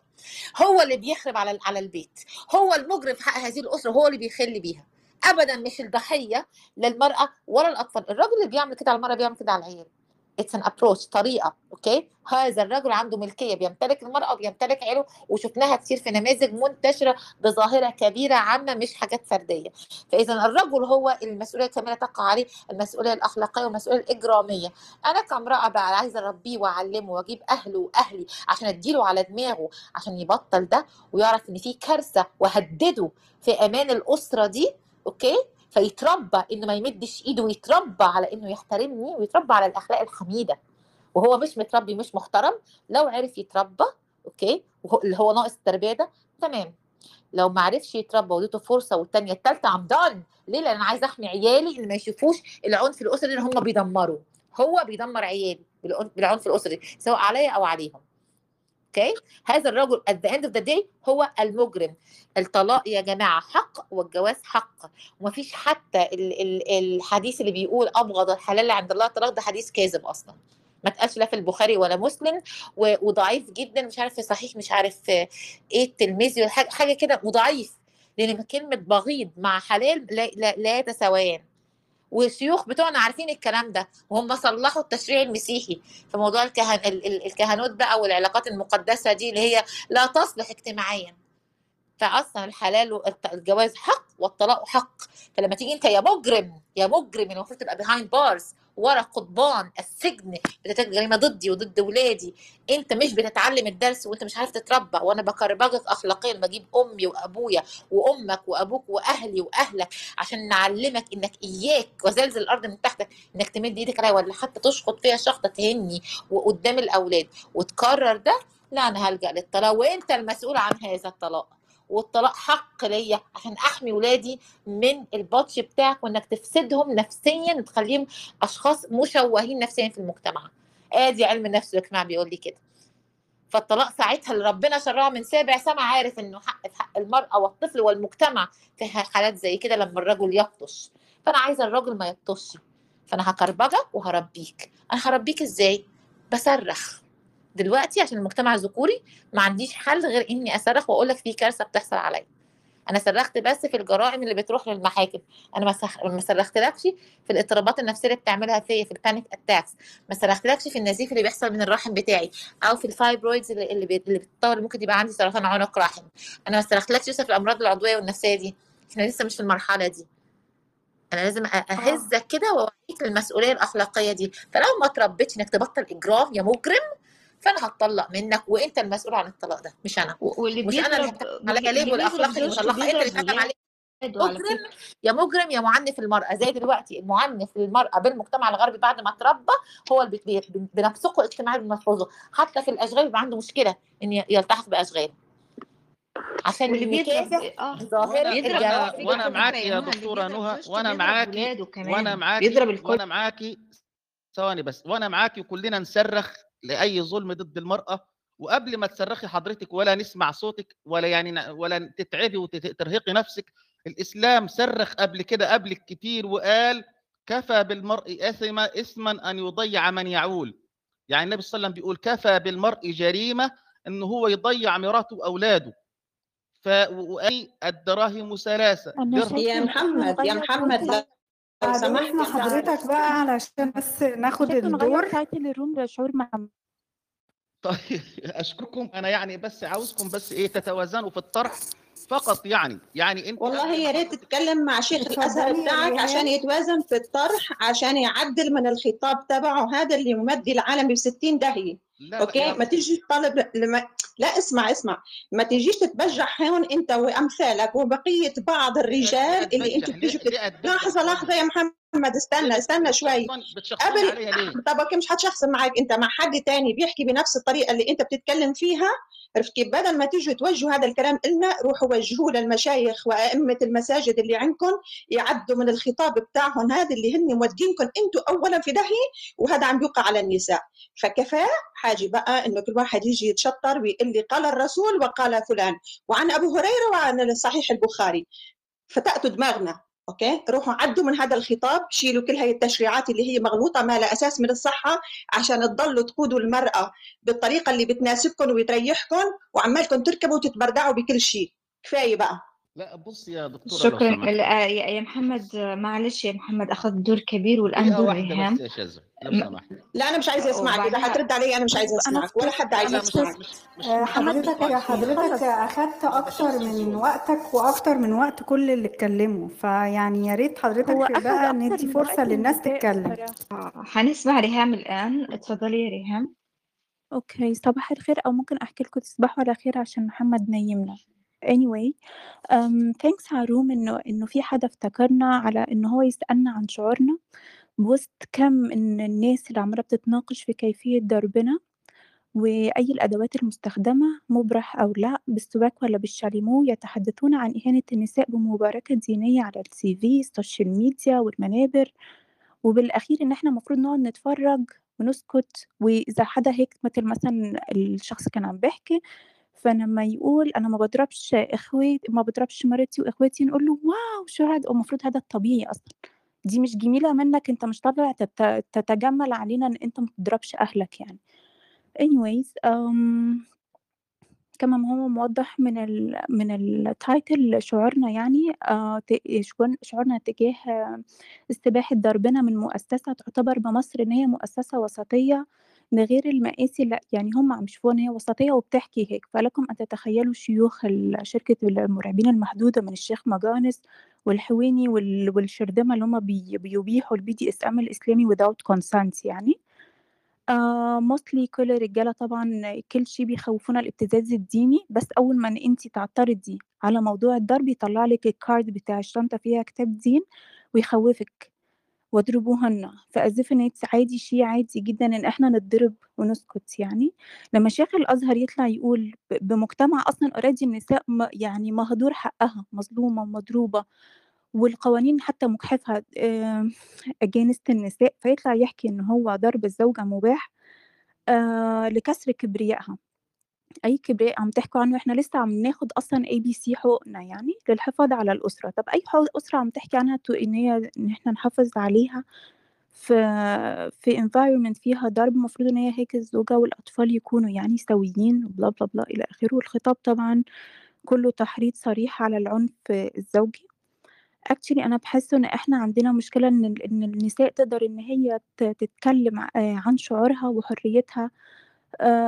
B: هو اللي بيخرب على على البيت. هو المجرم في حق هذه الأسرة هو اللي بيخل بيها. ابدا مش الضحية للمرأة ولا الأطفال. الراجل اللي بيعمل كده على المرأة بيعمل كده على العيال. it's an approach طريقة أوكي هذا الرجل عنده ملكية بيمتلك المرأة وبيمتلك عيله وشفناها كتير في نماذج منتشرة بظاهرة كبيرة عامة مش حاجات فردية. فإذا الرجل هو المسؤولية الكامله تقع عليه المسؤولية الأخلاقية والمسؤولية الإجرامية. أنا كامرأة بقى عايزة أربيه وأعلمه وأجيب أهله وأهلي عشان أديله على دماغه عشان يبطل ده ويعرف إن في كارثة وهدده في أمان الأسرة دي أوكي فيتربى إنه ما يمدش إيده ويتربى على إنه يحترمني ويتربى على الأخلاق الحميدة. وهو مش متربي مش محترم. لو عرف يتربى أوكي؟ اللي هو ناقص التربية ده تمام. لو ما عرفش يتربى واديته فرصة والثانيه الثالثه I'm done ليه؟ لأن أنا عايزة أحمي عيالي ان ما يشوفوش العنف الأسري اللي هم بيدمروا. هو بيدمر عيالي بالعنف الأسري سواء عليا أو عليهم. أوكي؟ هذا الرجل at the end of the day هو المجرم. الطلاق يا جماعة حق والجواز حق. ومفيش حتى ال- ال- الحديث اللي بيقول أبغض الحلال عند الله. الطلاق ده حديث كاذب أصلا. ما اتقالش لا في البخاري ولا مسلم وضعيف جدا. مش عارف صحيح مش عارف إيه التلميذي حاجة كده وضعيف لأن كلمة بغيض مع حلال لا, لا, لا يتساويان. والشيوخ بتوعنا عارفين الكلام ده وهم صلحوا التشريع المسيحي في موضوع الكهن ال- ال- الكهنوت بقى والعلاقات المقدسة دي اللي هي لا تصلح اجتماعيا. فأصلا الحلال والجواز حق والطلاق حق. فلما تيجي أنت يا مجرم يا مجرم المفروض تبقى behind bars ورا قضبان السجن بترتكب جريمه ضدي وضد ولادي. أنت مش بتتعلم الدرس وأنت مش عارف تتربى. وأنا بكربجك اخلاقيا بجيب أمي وأبويا وأمك وأبوك وأهلي وأهلك عشان نعلمك إنك إياك وزلزل الأرض من تحتك إنك تمد إيدك عليا ولا حتى تشخط فيها شخطة تهني وقدام الأولاد. وتكرر ده؟ لا أنا هلجأ للطلاق. وأنت المسؤول عن هذا الطلاق. والطلاق حق ليا عشان احمي ولادي من البطش بتاعك وانك تفسدهم نفسيا وتخليهم أشخاص مشوهين نفسيا في المجتمع. ادي علم النفس والاجتماع بيقول لي كده. فالطلاق ساعتها اللي ربنا شرعه من سابع سما عارف إنه حق في حق المرأة والطفل والمجتمع في حالات زي كده لما الرجل يبطش. فأنا عايزة الراجل ما يبطش فأنا هكربجك وهربيك. أنا هربيك إزاي؟ بصرخ. دلوقتي عشان المجتمع الذكوري ما عنديش حل غير إني أصرخ وأقول لك في كارثة بتحصل عليا. أنا صرخت بس في الجرائم اللي بتروح للمحاكم. أنا ما صرختلكش في الاضطرابات النفسية اللي بتعملها فيا في ال panic attacks ما صرختلكش في النزيف اللي بيحصل من الرحم بتاعي أو في ال fibroids اللي اللي, بتتطور ممكن يبقى عندي سرطان عنق رحم. أنا ما صرختلكش لسه في الأمراض العضوية والنفسية دي. إحنا لسه مش في المرحلة دي. أنا لازم اهزك كده وأوريك المسؤولية الأخلاقية دي. فلو ما تربيتش إنك تبطل إجرام يا مجرم فأنا هتطلق منك وأنت المسؤول عن الطلاق ده مش
F: أنا. واللي
B: مش أنا اللي هتحكم عليا ليه والاخلاق اللي مطلقها أنت اللي
F: زوجته
B: تحكم عليا
F: بيضرب على
B: مجرم يا مجرم يا معنف المرأة. زي دلوقتي المعنف للمرأة بالمجتمع الغربي بعد ما اتربى هو اللي بنفسقه اجتماعيا بنفرضه حتى في الأشغال بيبقى عنده مشكلة إن يلتحق بأشغال. عشان يكافح
F: آه.
B: ظاهرة
F: بيضرب
B: الجرائم
F: على فكرة
A: وأنا
F: على
A: معاك
F: فكرة
A: يا
F: اللي بيضرب
A: نهى
F: بيضرب
A: معاكي
F: كمان.
A: معاكي وأنا معاكي ثواني بس. وأنا معاكي كلنا نصرخ لأي ظلم ضد المرأة وقبل ما تصرخي حضرتك ولا نسمع صوتك ولا يعني ولا تتعبي وترهقي نفسك الإسلام صرخ قبل كده قبلك كتير وقال كفى بالمرء إثما إثما أن يضيع من يعول. يعني النبي صلى الله عليه وسلم بيقول كفى بالمرء جريمة إن هو يضيع مراته وأولاده. ف الدراهم
I: ثلاثة.
K: يا محمد يا محمد لو انت
G: حضرتك بقى علشان بس ناخد الدور.
I: تايتل الروم لشعور محمد
A: طيب أشكركم. أنا يعني بس عاوزكم بس إيه تتوازنوا في الطرح فقط يعني. يعني أنت
K: والله يا ريت تتكلم مع شيخ الازهر بتاعك عشان يتوازن في الطرح عشان يعدل من الخطاب تبعه. هذا اللي ممدي العالم ب 60 داهية.
A: لا لا
K: أوكي؟
A: يا
K: ما
A: أختي
K: تيجيش طالب لما لا اسمع اسمع. ما تيجيش تتبجح هون أنت وأمثالك وبقية بعض الرجال اللي أنتوا
A: اتبجح ليه
K: بتيجوا بت...
A: ليه
K: أتبجح؟ لحظة
A: لحظة
K: يا محمد استنى استنى شوي. قبل طب أوكي مش هتشخصن معك أنت مع حد تاني بيحكي بنفس الطريقة اللي أنت بتتكلم فيها؟ عرفت كيف؟ بدل ما تيجوا توجهوا هذا الكلام لنا روحوا وجهوه للمشايخ وأئمة المساجد اللي عندكم يعدوا من الخطاب بتاعهم هذا اللي هن مودينكم أنتوا اولا في داهية وهذا عم بيوقع على النساء. فكفاه حاجة بقى إنه كل واحد يجي يتشطر ويقول لي قال الرسول وقال فلان وعن أبو هريرة وعن صحيح البخاري. فتأتوا دماغنا. أوكي؟ روحوا عدوا من هذا الخطاب شيلوا كل هاي التشريعات اللي هي مغلوطة ما لها أساس من الصحة عشان تضلوا تقودوا المرأة بالطريقة اللي بتناسبكم وتريحكم وعمالكم تركبوا وتتبردعوا بكل شيء. كفاية بقى.
A: لا بص يا دكتورة لو
F: شكرا.
A: سمحت.
F: آه، يا يا محمد معلش يا محمد أخذ دور كبير والآن
A: دقيقه
F: دور ريهام
A: بس يا لو سمحت.
K: لا أنا مش عايزة أسمعك. إذا
F: وبعدها
K: حترد علي أنا مش عايزة
I: أنا
K: أسمعك. ولا حد عايز
A: لا مش
K: يسمعك.
A: مش مش
G: آه، حضرتك حضرتك أخدت أكتر من وقتك وأكتر من وقت كل اللي اتكلموا. فيعني يا ريت
I: هو
G: حضرتك
I: أخذ
G: بقى
I: أكتر
G: ندي
I: من وقت
G: للناس
I: النساء
G: تتكلم.
I: بصراحة
F: آه، حنسمع ريهام الآن. اتفضلي يا ريهام.
I: أوكي صباح الخير أو ممكن أحكي لكم تصبحوا على خير عشان محمد نيمنا. Anyway um, thanks ها ال room إنه إنه في حدا افتكرنا على إنه هو يسألنا عن شعورنا بوسط كم من الناس اللي عمالة بتتناقش في كيفية ضربنا وأي الأدوات المستخدمة مبرح أو لأ بالسواك ولا بالشاليمو يتحدثون عن إهانة النساء بمباركة دينية على السي في السوشيال ميديا والمنابر. وبالأخير إن إحنا المفروض نقعد نتفرج ونسكت وإذا حدا هيك مثل مثلا الشخص كان عم بيحكي فلما يقول أنا ما بضربش إخواتي ما بضربش مرتي وإخواتي نقول له wow شو هذا؟ المفروض هذا الطبيعي أصلا. دي مش جميلة منك أنت مش طالع تت- تتجمل علينا إن أنت ما بتضربش أهلك يعني. Anyways um, كما ما هو موضح من ال من ال title شعورنا يعني آه شعورنا تجاه آه، استباحة ضربنا من مؤسسة تعتبر بمصر إن هي مؤسسة وسطية. لغير المآسي لأ يعني هم عم يشوفوها إن هي وسطية وبتحكي هيك. فلكم أن تتخيلوا شيوخ شركة المرعبين المحدودة من الشيخ مجانس والحويني وال- والشرذمة اللي هم بي- بيبيحوا um الإسلامي without consent يعني. آه mostly كل الرجالة طبعا كل شي بيخوفونا الابتزاز الديني. بس أول ما انتي تعترضي على موضوع الضرب يطلع لك ال card بتاع الشنطة فيها كتاب دين ويخوفك. واضربوهن فأزف ان it's عادي شي عادي جدا إن إحنا نتضرب ونسكت يعني. لما شيخ الأزهر يطلع يقول بمجتمع أصلا already النساء يعني مهدور حقها مظلومة ومضروبة والقوانين حتى مجحفة against النساء فيطلع يحكي إن هو ضرب الزوجة مباح آه لكسر كبريائها. أي كبرياء عم تحكوا عنه إحنا لسه عم ناخد أصلا ABC حقوقنا يعني للحفاظ على الأسرة. طب حقوق أسرة عم تحكي عنها تو إن هي إن إحنا نحافظ عليها في في environment فيها ضرب المفروض إن هي هيك الزوجة والأطفال يكونوا يعني سويين بلا بلا بلا إلى آخره. والخطاب طبعا كله تحريض صريح على العنف الزوجي. Actually أنا باحس إن إحنا عندنا مشكلة إن ال إن النساء تقدر إن هي تتكلم آآ عن شعورها وحريتها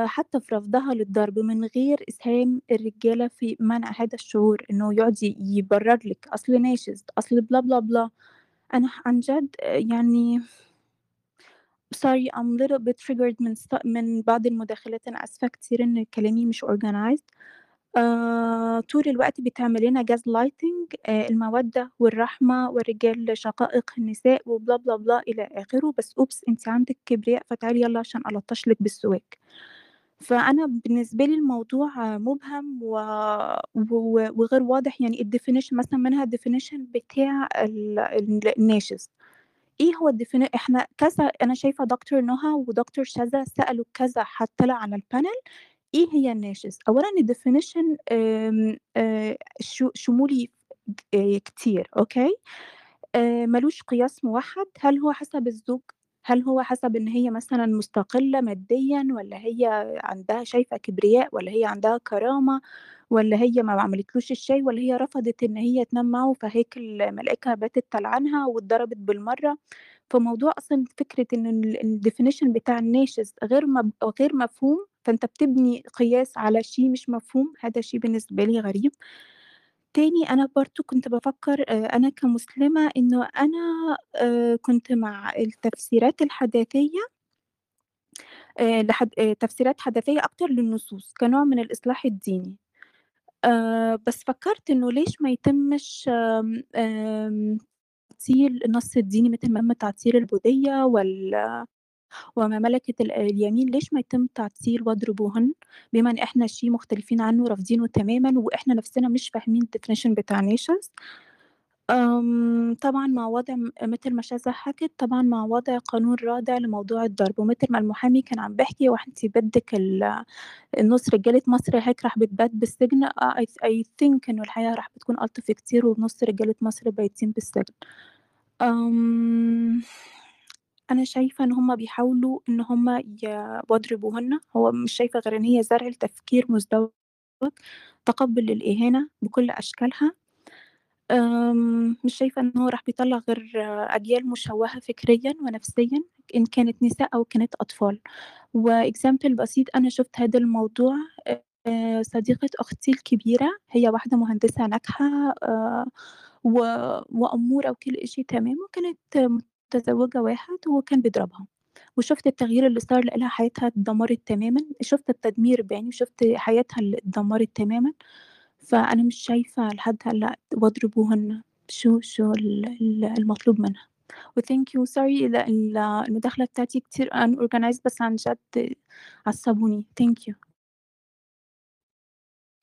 I: حتى في رفضها للضرب من غير إسهام الرجالة في منع هذا الشعور، إنه يقعد يبرر لِك أصل ناشز، أصل بلا بلا بلا. أنا عن جد يعني sorry I'm little bit triggered من من بعض المداخلات، أنا آسفة كتير إن كلامي مش organized. آآ طول الوقت بيتعمل لنا gaslighting آآ المودة والرحمة والرجال شقائق النساء وبلا بلا بلا إلى آخره، بس أوبس أنتِ عندِك كبرياء فتعالي يالّا عشان ألطّش لِك بالسواك. فأنا بالنسبة لي الموضوع مُبهم و و وغير واضح يعني الdefinition مثلًا منها الdefinition بتاع ال ال الناشز. إيه هو الdefini إحنا كذا أنا شايفة دكتور نُهى ودكتور شذا سألوا كذا طلع على الpanel إيه هي الناشز؟ أولًا آآ ش شمولي آآ كتير أوكي؟ آآ ما لوش قياس موحّد، هل هو حسب الزوج؟ هل هو حسب إن هي مثلًا مستقلة ماديًا والّا هي عندها شايفة كبرياء والّا هي عندها كرامة والّا هي ما عملتلوش الشاي والّا هي رفضت إن هي تنام معه فهيك الملائكة باتت تلعنها واتضربت بالمرّة؟ فموضوع أصلًا فكرة إن ال الdefinition بتاع الناشز غير غير مفهوم، فأنت بتبني قياس على شيء مش مفهوم، هذا شيء بالنسبة لي غريب. تاني أنا برضه كنت بافكّر آآ أنا كمسلمة إنه أنا آآ كنت مع التفسيرات الحداثية آآ لحد تفسيرات حداثية أكتر للنصوص كنوع من الإصلاح الديني. بس فكّرت إنه ليش ما يتمش تعطيل النص الديني مثل ما تم تعطيل البوذية وال وما ملكت ال اليمين، ليش ما يتم تعطيل واضربوهن، بما إن إحنا شي مختلفين عنه ورافضينه تمامًا وإحنا نفسنا مش فاهمين الdefinition بتاع. آمم طبعًا مع وضع مثل ما شذا حكت، طبعًا مع وضع قانون رادع لموضوع الضرب، ومثل ما المحامي كان عم بيحكي هو أنتِ بدِّك ال النُص رجالة مصر هيك راح بتبات بالسجن، آه I I think إنه الحياة راح بتكون ألطف كتير ونُص رجالة مصر بايتين بالسجن. آمم أنا شايفة إن هُم بيحاولوا إن هُم ي واضربوهن، هو مش شايفة غير إن هي زرع لتفكير مزدوج، تقبُّل للإهانة بكل أشكالها. مش شايفة إن هو راح بيطلّع غير أجيال مشوّهة فكريًا ونفسيًا، إن كانت نساء أو كانت أطفال. وexample بسيط أنا شُفت هذا الموضوع آآ صديقة أختي الكبيرة، هي واحدة مهندسة ناجحة آآ و وأمورة وكل إشي تمام، وكانت متزوجة واحد وكان بيضربها، وشُفت التغيير اللي صار لإلها حياتها اتدمرت تمامًا، شُفت التدمير بعيني، وشُفت حياتها اللي اتدمرت تمامًا. فأنا مش شايفة لحد هلأ واضربوهن شو شو ال- ال- المطلوب منها. و thank sorry إذا ال- المداخلة بتاعتي كتير unorganized بس عن جد عصبوني. Thank you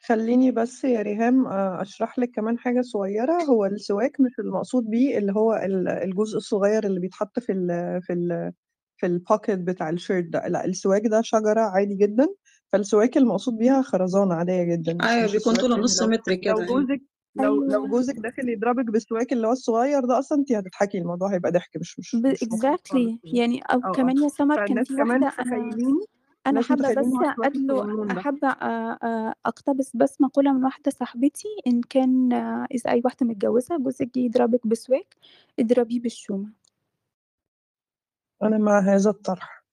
E: خليني بس يا ريهام آه، أشرح لك كمان حاجة صغيرة. هو السواك مش المقصود بيه اللي هو ال- الجزء الصغير اللي بيتحط في ال في ال في ال pocket بتاع الشيرت ده. لأ السواك ده شجرة عادي جدا. فالسواك المقصود بيها خرزانة عادية جدا. مش
K: أيوه
E: مش
K: بيكون
E: السواك
K: طوله نص
E: لو
K: متر
E: لو
K: كده يعني.
E: جوزك لو لو جوزك داخل يضربك بالسواك اللي هو الصغير ده أصلا انت هتضحكي الموضوع هيبقى ضحك مش مش
I: ب-
E: مش مقصود خالص.
I: exactly يعني
E: آه آه
I: كمان يا سمر كان
E: فالناس
I: في
E: كمان
I: واحدة أنا حابة
E: متخيلين
I: بس
E: ان ده.
I: حابة أ- أ- أقتبس بس مقولة من واحدة صاحبتي إن كان آه، إذا أي واحدة متجوزة جوزك يضربك بسواك اضربيه بالشومة.
E: أنا مع هذا الطرح.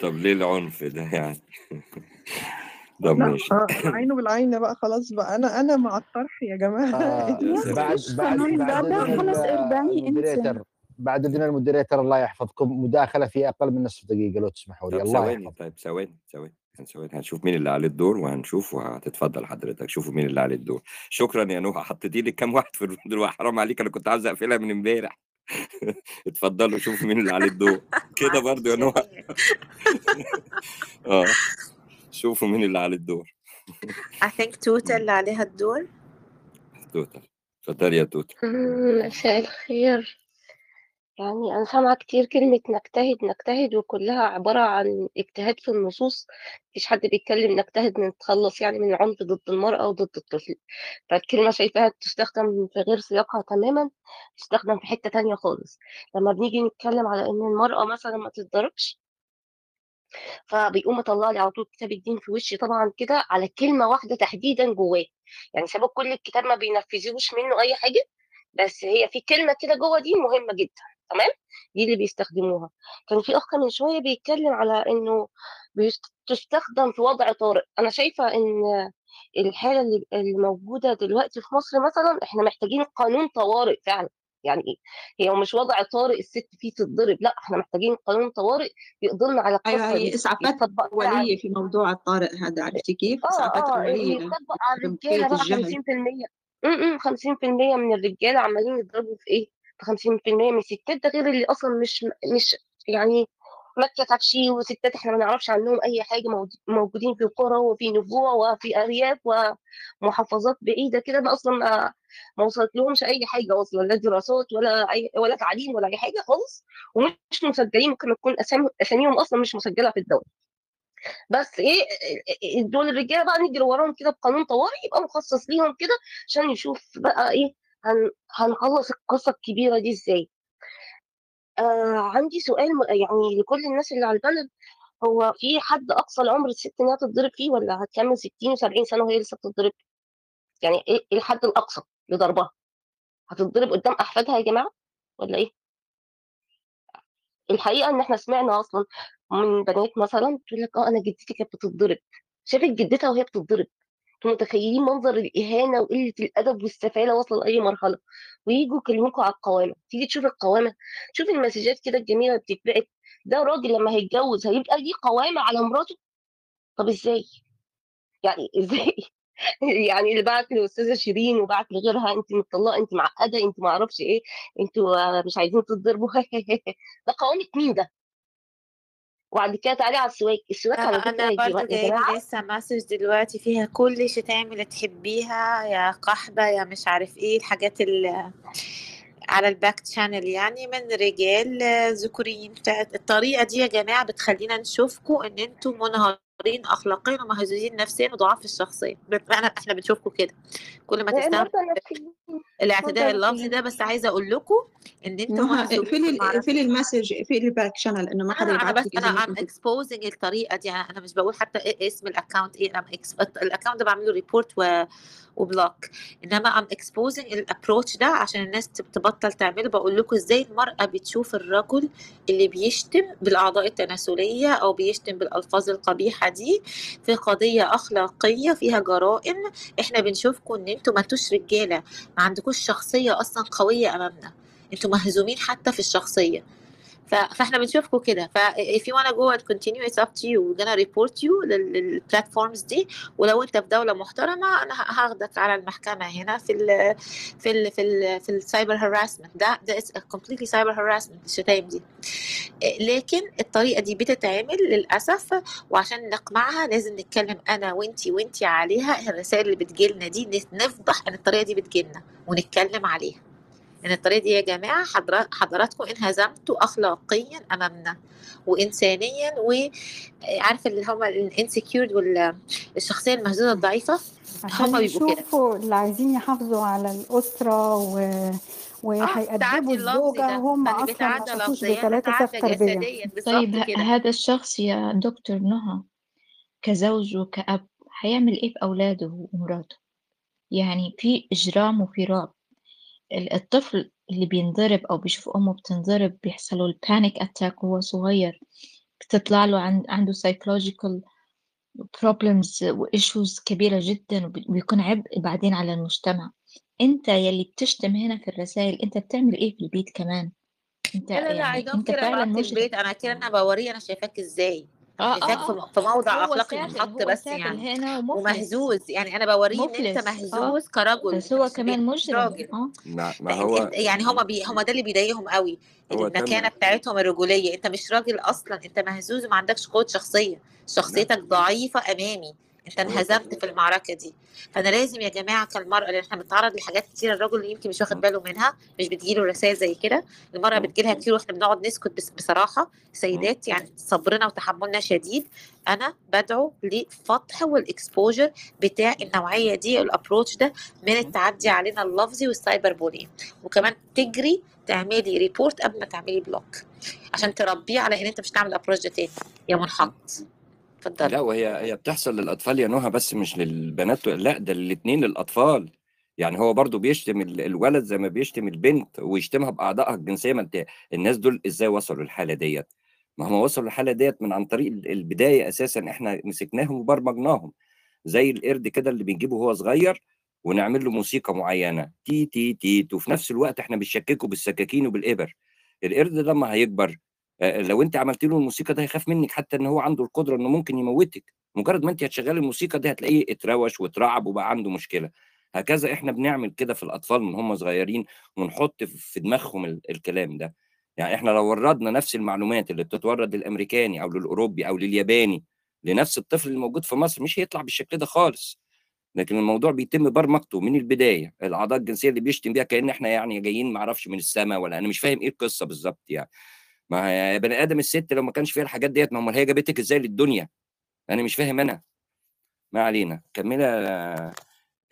L: طب ليه العنف ده يعني؟ طب
E: لا
L: ماشي.
E: آه، العين بالعين بقى خلاص بقى. أنا أنا مع الطرح يا جماعة.
M: آه بعد بعد
I: ده ده خلاص ارجعي انت
M: بعد اذن المودريتر الله يحفظكم مداخلة في أقل من نصف دقيقة لو تسمحوا لي. الله
L: ثواني طيب ثواني ثواني ثواني. هنشوف مين اللي عليه الدور وهنشوف وهتتفضل حضرتك. شوفوا مين اللي عليه الدور. شكرا يا نوح حطيتي لي كام واحد في الدور حرام عليك أنا كنت عاوز أقفلها من امبارح. اتفضلوا شوفوا مين اللي عليه الدور. كده برضو يا نوح. آه. شوفوا مين اللي عليه الدور.
B: I think توتا اللي عليها الدور.
L: توتال. اتفضلي يا توتال.
N: مم، مساء الخير. يعني أنا سامعة كتير كلمة نجتهد نجتهد وكلها عبارة عن اجتهاد في النصوص. مفيش حد بيتكلم نجتهد نتخلص يعني من العنف ضد المرأة وضد الطفل. فالكلمة شايفاها تستخدم في غير سياقها تماما تستخدم في حتة تانية خالص. لما بنيجي نتكلم على إن المرأة مثلا ما تتضربش فبيقوم مطلع لي على طول كتاب الدين في وشي طبعا كده على كلمة واحدة تحديدا جواه. يعني سابوا كل الكتاب ما بينفذوش منه أي حاجة بس هي في كلمة كده جوه دي مهمة جدا. تمام؟ دي اللي بيستخدموها. كان في أخ من شوية بيتكلم على إنه بتستخدم في وضع طارئ. أنا شايفة إن الحالة اللي موجودة دلوقتي في مصر مثلا إحنا محتاجين قانون طوارئ فعلا. يعني إيه؟ هي مش وضع طارئ الست فيه تتضرب. لأ إحنا محتاجين قانون طوارئ يقدرنا على
K: أيوه
N: القصة
K: هي
N: إسعافات
K: اوليه في موضوع الطارئ هذا عرفتي كيف؟
N: آه
K: إسعافات
N: آه
K: اوليه
N: يطبق على الرجالة بقى
K: الجهل.
N: 50% إمم 50% من الرجالة عمالين يضربوا في إيه؟ في 50% من الستات ده غير اللي أصلا مش مش يعني ما اتكتبش وستات إحنا ما نعرفش عنهم أي حاجة موج- موجودين في قرى وفي نجوع وفي أرياف ومحافظات بعيدة كده ما أصلا ما ما وصلت لهمش أي حاجة أصلا لا دراسات ولا أي ولا تعليم ولا أي حاجة خالص ومش مسجلين ممكن تكون أسامي أساميهم أصلا مش مسجلة في الدولة. بس إيه إيه- دول الرجالة بقى نجري وراهم كده بقانون طوارئ يبقى مخصص ليهم كده عشان يشوف بقى إيه هن هنخلص القصة الكبيرة دي إزاي؟ آه عندي سؤال م- يعني لكل الناس اللي على البلد هو في حد أقصى العمر الست إنها تتضرب فيه ولا هتكمل 60 و70 سنة وهي لسه بتتضرب؟ يعني إيه إيه الحد الأقصى لضربها؟ هتتضرب قدام أحفادها يا جماعة ولا إيه؟ الحقيقة إن إحنا سمعنا أصلا من بنات مثلا تقول لك آه أنا جدتي كانت بتتضرب شافت جدتها وهي بتتضرب. متخيلين منظر الإهانة وقلة الأدب والسفالة واصلة لأي مرحلة؟ ويجوا يكلموكوا على القوامة. تيجي تشوف القوامة. شوف المسجات كده الجميلة بتتبعت ده راجل لما هيتجوز هيبقى ليه قوامة على مراته؟ طب إزاي؟ يعني إزاي؟ يعني اللي بعت لاستاذه شيرين وبعت لغيرها أنت مطلقه أنت معقدة أنت ما أعرفش إيه أنتوا مش عايزين تتضربوا. ده قوامة مين ده؟ وبعد كده تعالي على السواك. السواك على
B: أنا
N: فكره جماعة يا
B: جايلي
N: جماعة.
B: لسه message دلوقتي فيها كل شتايم اللي تحبيها يا قحبة يا مش عارف إيه الحاجات اللي على ال back channel يعني من رجال ذكوريين. فالطريقة دي يا جماعة بتخلينا نشوفكم إن أنتم منهارين اخلاقيا ومهزوزين نفسيا وضعاف الشخصية. إحنا إحنا بنشوفكم كده. كل ما
N: نفسيين
B: الاعتداء اللفظي ده بس عايزة أقول لكم
K: إن
B: مهزوزين
K: اقفلي اقفلي ال message اقفلي ال back channel إنه
B: ما أنا
K: يبعت
B: بس أنا
K: كنت
B: exposing الطريقة دي. أنا مش بقول حتى إيه اسم ال account إيه أنا ال account ده بعمله report و و block. إنما I'm exposing ال approach ده عشان الناس تب- تبطل تعمله. بقول لكم إزاي المرأة بتشوف الرجل اللي بيشتم بالأعضاء التناسلية أو بيشتم بالألفاظ القبيحة دي في قضية أخلاقية فيها جرائم إحنا بنشوفكم إن أنتوا انتوش رجالة. ما عندكوش شخصية أصلا قوية أمامنا. أنتوا مهزومين حتى في الشخصية. فاحنا بنشوفكم كده. ف if you wanna go and continue it's up to you. We're gonna report you لل- لل platforms دي. ولو انت في دولة محترمة أنا هاخدك على المحكمة هنا في ال في ال في ال في ال cyber harassment ده ده is completely cyber harassment الشتايم دي. لكن الطريقة دي بتتعمل للأسف وعشان نقمعها لازم نتكلم أنا وانتي وانتي عليها. الرسائل اللي بتجيلنا دي نف- نفضح إن الطريقة دي بتجيلنا ونتكلم عليها. إن الطريقة دي يا جماعة حضرا- حضراتكم انهزمتوا اخلاقيا أمامنا وانسانيا وعارفه اللي هم الانسكيورد والشخصيه المهزوزة الضعيفة؟
G: عشان
B: هم بيبقوا كده.
G: اللي عايزين يحافظوا على الأسرة و... وهيأدبوا
B: التعدي اللفظي
G: الزوجة وهم أصلا ما
B: بيتعدى
G: شافوش
B: لفظيا
G: بثلاثة سف تربية.
F: طيب هذا الشخص يا دكتور نهى كزوج وكأب هيعمل إيه في أولاده ومراته؟ يعني في إجرام وفي رعب. ال- الطفل اللي بينضرب أو بيشوف أمه بتنضرب بيحصل له ال panic attack وهو صغير. بتطلع له عن عنده psychological problems و issues كبيرة جدا وبي- وبيكون عبء بعدين على المجتمع. أنت يلي بتشتم هنا في الرسائل أنت بتعمل إيه في البيت كمان؟ أنت
B: لا لا لا
F: يعني أنت
B: كده
F: فعلا مجرم.
B: البيت أنا كده أنا بوريه أنا شايفاك إزاي؟
F: آه
B: شايفاك
F: آه
B: في
F: آه
B: في موضع
F: هو أخلاقي
B: منحط
F: هو
B: بس يعني
F: هنا ومفلس
B: ومهزوز. يعني أنا بوريه إن أنت
F: مفلس آه.
B: مهزوز كرجل
F: بس هو
B: مش.
F: كمان
B: مش
F: مجرم
B: راجل.
F: آه.
L: ما, هو
B: أنت يعني هما بي... هما ده اللي بيضايقهم قوي
L: هو المكانة
B: بتاعتهم الرجولية. أنت مش راجل أصلا أنت مهزوز وما عندكش قوة شخصية. شخصيتك ضعيفة أمامي. انت انهزمت في المعركة دي. فأنا لازم يا جماعة كالمرأة لأن إحنا بنتعرض لحاجات كتير الرجل يمكن مش واخد باله منها مش بتجيله رسائل زي كده. المرأة بتجيلها كتير وإحنا بنقعد نسكت بصراحة. سيدات يعني صبرنا وتحملنا شديد. أنا بدعو لفتح وال exposure بتاع النوعية دي ال approach ده من التعدي علينا اللفظي وال cyber bullying وكمان تجري تعملي report قبل ما تعملي block عشان تربيه على إن أنت مش تعمل ال approach ده تاني. يا منحط. اتفضل.
L: لا وهي هي بتحصل للأطفال يا نهى بس مش للبنات لا ده الاثنين للأطفال. يعني هو برضو بيشتم ال- الولد زي ما بيشتم البنت ويشتمها بأعضائها الجنسية ما انت الناس دول إزاي وصلوا للحالة ديت؟ ما هم وصلوا للحالة ديت من عن طريق ال- البداية أساسا إحنا مسكناهم وبرمجناهم. زي القرد كده اللي بنجيبه وهو صغير ونعمل له موسيقى معينة. تي تي تي وفي نفس الوقت إحنا بنشكشكه بالسكاكين وبالإبر. القرد لما هيكبر لو أنت عملت له الموسيقى ده هيخاف منك حتى إن هو عنده القدرة إنه ممكن يموتك. مجرد ما أنت هتشغلي الموسيقى دي هتلاقيه اتروّش واترعب وبقى عنده مشكلة. هكذا إحنا بنعمل كده في الأطفال من هم صغيرين ونحط في دماغهم ال- الكلام ده. يعني إحنا لو وردنا نفس المعلومات اللي بتتورد للأمريكاني أو للأوروبي أو للياباني لنفس الطفل اللي موجود في مصر مش هيطلع بالشكل ده خالص. لكن الموضوع بيتم برمجته من البداية. الأعضاء الجنسية اللي بيشتم بيها كأن إحنا يعني جايين ما أعرفش من السماء ولا أنا مش فاهم إيه القصة بالظبط يعني. ما هي بني آدم الست لو ما كانش فيها الحاجات ديت ما أمال هي جابتك إزاي للدنيا؟ أنا مش فاهم أنا. ما علينا. كملي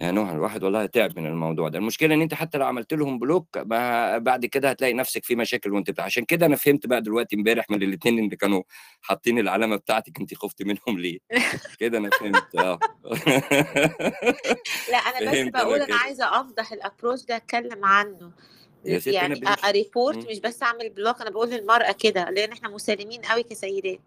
L: يا نهى. الواحد والله تعب من الموضوع ده. المشكلة إن أنت حتى لو عملت لهم بلوك ما بعد كده هتلاقي نفسك في مشاكل وأنت بتاع. عشان كده أنا فهمت بقى دلوقتي امبارح من الاثنين اللي كانوا حاطين العلامة بتاعتك أنت خفت منهم ليه. كده أنا فهمت. آه.
B: لا أنا بس بقول
L: أنا
B: عايزة افضح ال approach ده أتكلم عنه.
L: يا أنا
B: يعني
L: بنمشي
B: report
L: مم.
B: مش بس أعمل block أنا بقول للمرأة كده لأن إحنا مسالمين قوي كسيدات.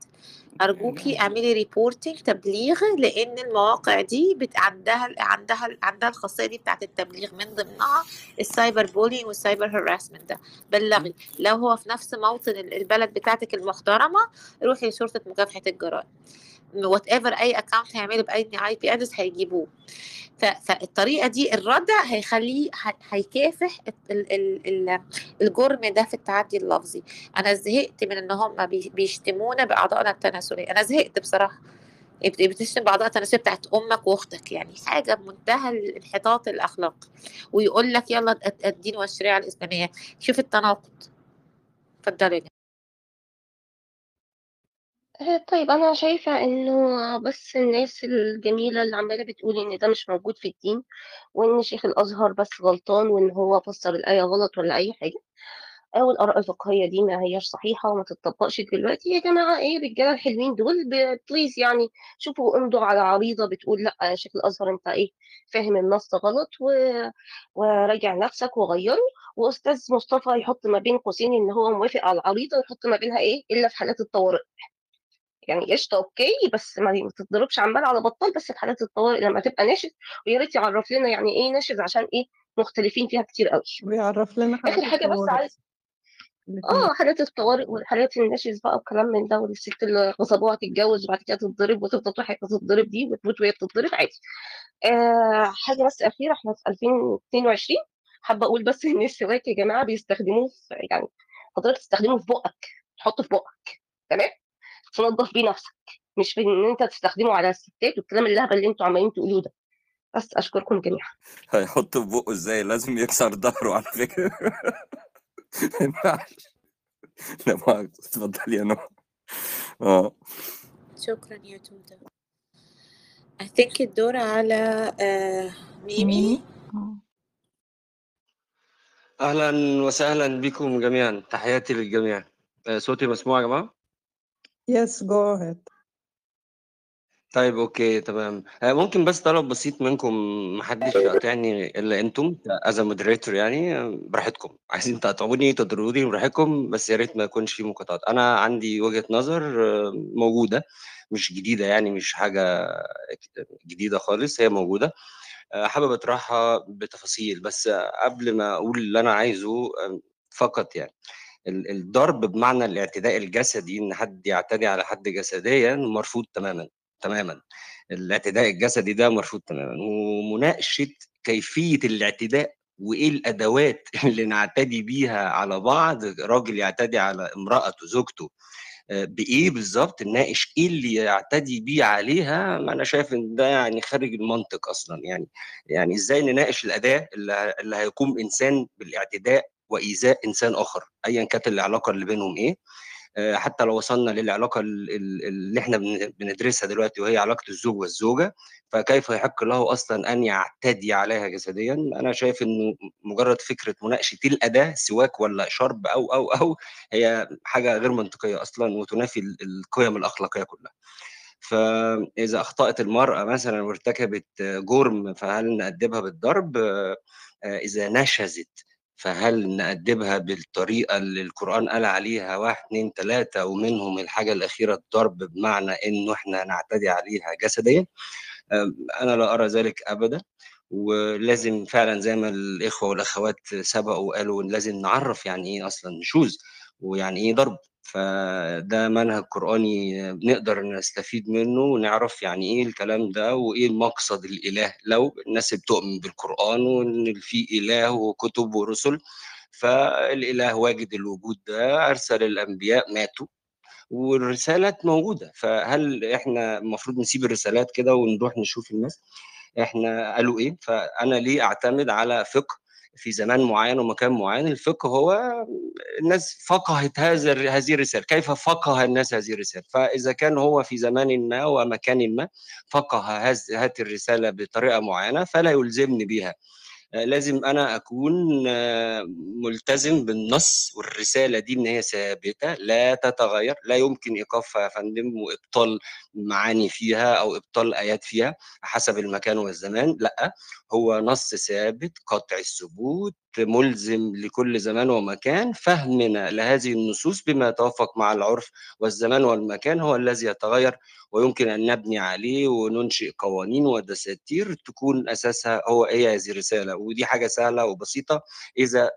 B: أرجوكي اعملي reporting تبليغ لأن المواقع دي بت عندها عندها عندها الخاصية دي بتاعت التبليغ من ضمنها ال cyber bullying وال cyber harassment ده. بلغي. لو هو في نفس موطن ال- البلد بتاعتك المحترمة روحي لشرطه مكافحة الجرائم. whatever أي account هيعمله بأي IP address هيجيبوه. فالطريقة دي الردع هيخليه هي- هيكافح ال- ال- ال- الجرم ده في التعدي اللفظي. أنا زهقت من إن هم بي- بيشتمونا بأعضائنا التناسلية. أنا زهقت بصراحة. بت- بتشتم بأعضاء التناسلية بتاعت أمك وأختك يعني حاجة بمنتهى الانحطاط الاخلاقي ويقول لك يلا الد- الدين والشريعه الإسلامية. شوف التناقض. اتفضلي
N: آه، طيب أنا شايفة إنه بس الناس الجميلة اللي عمالة بتقول إن ده مش موجود في الدين وإن شيخ الأزهر بس غلطان وإن هو فسر الآية غلط ولا أي حاجة أو الآراء الفقهية دي ما هياش صحيحة وما تتطبقش دلوقتي. يا جماعة إيه الرجالة الحلوين دول؟ بليز يعني شوفوا امضوا على عريضة بتقول لأ يا شيخ الأزهر أنت إيه فاهم النص غلط و... وراجع نفسك وغيره. وأستاذ مصطفى يحط ما بين قوسين إن هو موافق على العريضة ويحط ما بينها إيه إلا في حالات الطوارئ. يعني قشطة أوكي بس ما تتضربش عمال على بطال بس في حالات الطوارئ لما تبقى ناشز ويا ريت يعرف لنا يعني إيه ناشز عشان إيه مختلفين فيها كتير قوي
E: بيعرف لنا
N: آخر
E: حالات
N: حاجة بس عايز آه حالات الطوارئ والحالات الناشز بقى وكلام من ده والست اللي غصبوها تتجوز وبعد كده تتضرب وتفضل طول حياتها تتضرب دي وتموت وهي بتتضرب عادي. آه حاجة بس أخيرة إحنا في 2022 حابة أقول بس إن السواك يا جماعة بيستخدموه في يعني حضرتك تستخدمه في بقك تحطه في بقك تمام؟ تنظف بيه نفسك. مش في إن أنت تستخدمه على الستات والكلام الهبل اللي أنتوا عمالين تقولوه ده. بس أشكركم جميعا.
L: هيحط في بقه إزاي؟ لازم يكسر ظهره على فكرة. ما ينفعش. لا مؤاخذة اتفضلي يا نور آه.
O: شكرا يا توتا I think الدور على آه، ميمي.
P: أهلا وسهلا بكم جميعا. تحياتي للجميع. آه، صوتي مسموع يا جماعة؟
E: Yes, go ahead.
P: طيب okay تمام. آه، ممكن بس طلب بسيط منكم محدش يقاطعني إلا أنتم as moderator يعني براحتكم. عايزين تقاطعوني تضربوني براحتكم بس يا ريت ما يكونش في مقاطعات. أنا عندي وجهة نظر آه، موجودة مش جديدة يعني مش حاجة جديدة خالص هي موجودة. آه، حابب أطرحها بتفاصيل بس قبل ما أقول اللي أنا عايزه فقط يعني. الضرب بمعنى الاعتداء الجسدي إن حد يعتدي على حد جسديا مرفوض تماما تماما. الاعتداء الجسدي ده مرفوض تماما. ومناقشة كيفية الاعتداء وإيه الأدوات اللي نعتدي بيها على بعض راجل يعتدي على امرأته زوجته. آه، بإيه بالظبط؟ نناقش إيه اللي يعتدي بيه عليها؟ ما أنا شايف إن ده يعني خارج المنطق أصلا يعني. يعني إزاي نناقش الأداة اللي, اللي هيقوم إنسان بالاعتداء وإيذاء إنسان آخر ايا كانت العلاقة اللي بينهم إيه. آه، حتى لو وصلنا للعلاقة ال- ال- اللي إحنا بن- بندرسها دلوقتي وهي علاقة الزوج والزوجة فكيف يحق له أصلا أن يعتدي عليها جسديا؟ أنا شايف إنه مجرد فكرة مناقشة الأداة سواك ولا شرب أو أو أو هي حاجة غير منطقية أصلا وتنافي ال- القيم الأخلاقية كلها. فإذا أخطأت المرأة مثلا وارتكبت جرم فهل نأدبها بالضرب؟ آه، إذا نشزت فهل نأدبها بالطريقة اللي القرآن قال عليها؟ واحد اتنين تلاتة ومنهم الحاجة الأخيرة الضرب بمعنى إنه إحنا نعتدي عليها جسديا. أنا لا أرى ذلك أبدا ولازم فعلا زي ما الإخوة والأخوات سبقوا وقالوا لازم نعرف يعني إيه أصلا نشوز ويعني إيه ضرب. فده منهج قرآني نقدر نستفيد منه ونعرف يعني إيه الكلام ده وإيه المقصد الإله. لو الناس بتؤمن بالقرآن وإن في إله وكتب ورسل فالإله واجد الوجود ده أرسل الأنبياء ماتوا والرسالات موجودة. فهل إحنا المفروض نسيب الرسالات كده ونروح نشوف الناس؟ إحنا قالوا إيه؟ فأنا ليه أعتمد على فقه في زمان معين ومكان معين الفقه هو الناس فقهت هذا هذه الرسالة كيف فقه الناس هذه الرسالة؟ فإذا كان هو في زمان ما ومكان ما فقه هذ- هذه الرسالة بطريقة معينة فلا يلزمني بها. لازم أنا أكون ملتزم بالنص والرسالة دي إن هي ثابتة لا تتغير لا يمكن إيقافها يا فندم وإبطال معاني فيها أو إبطال آيات فيها حسب المكان والزمان لأ هو نص ثابت قطع الثبوت ملزم لكل زمان ومكان فهمنا لهذه النصوص بما يتوافق مع العرف والزمان والمكان هو الذي يتغير ويمكن أن نبني عليه وننشئ قوانين ودساتير تكون أساسها هو هي هذه الرسالة ودي حاجة سهلة وبسيطة إذا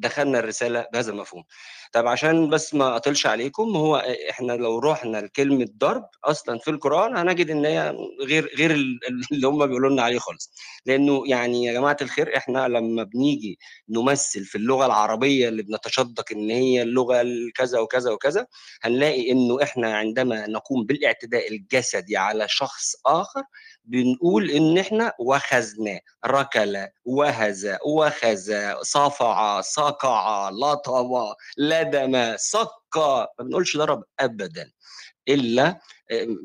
P: دخلنا الرسالة بهذا المفهوم طب عشان بس ما اطلش عليكم هو إحنا لو رحنا لكلمة ضرب أصلا في القرآن هنجد إن هي غير غير ال- اللي هم بيقولوا لنا عليه خالص. لأنه يعني يا جماعة الخير إحنا لما بنيجي نمثل في اللغة العربية اللي بنتشدق إن هي اللغة الكذا وكذا وكذا هنلاقي إنه إحنا عندما نقوم بالاعتداء الجسدي على شخص آخر بنقول إن إحنا وخزناه ركل وهز وخز صفع صقع لطم لدم سق ما بنقولش ضرب ابدا إلا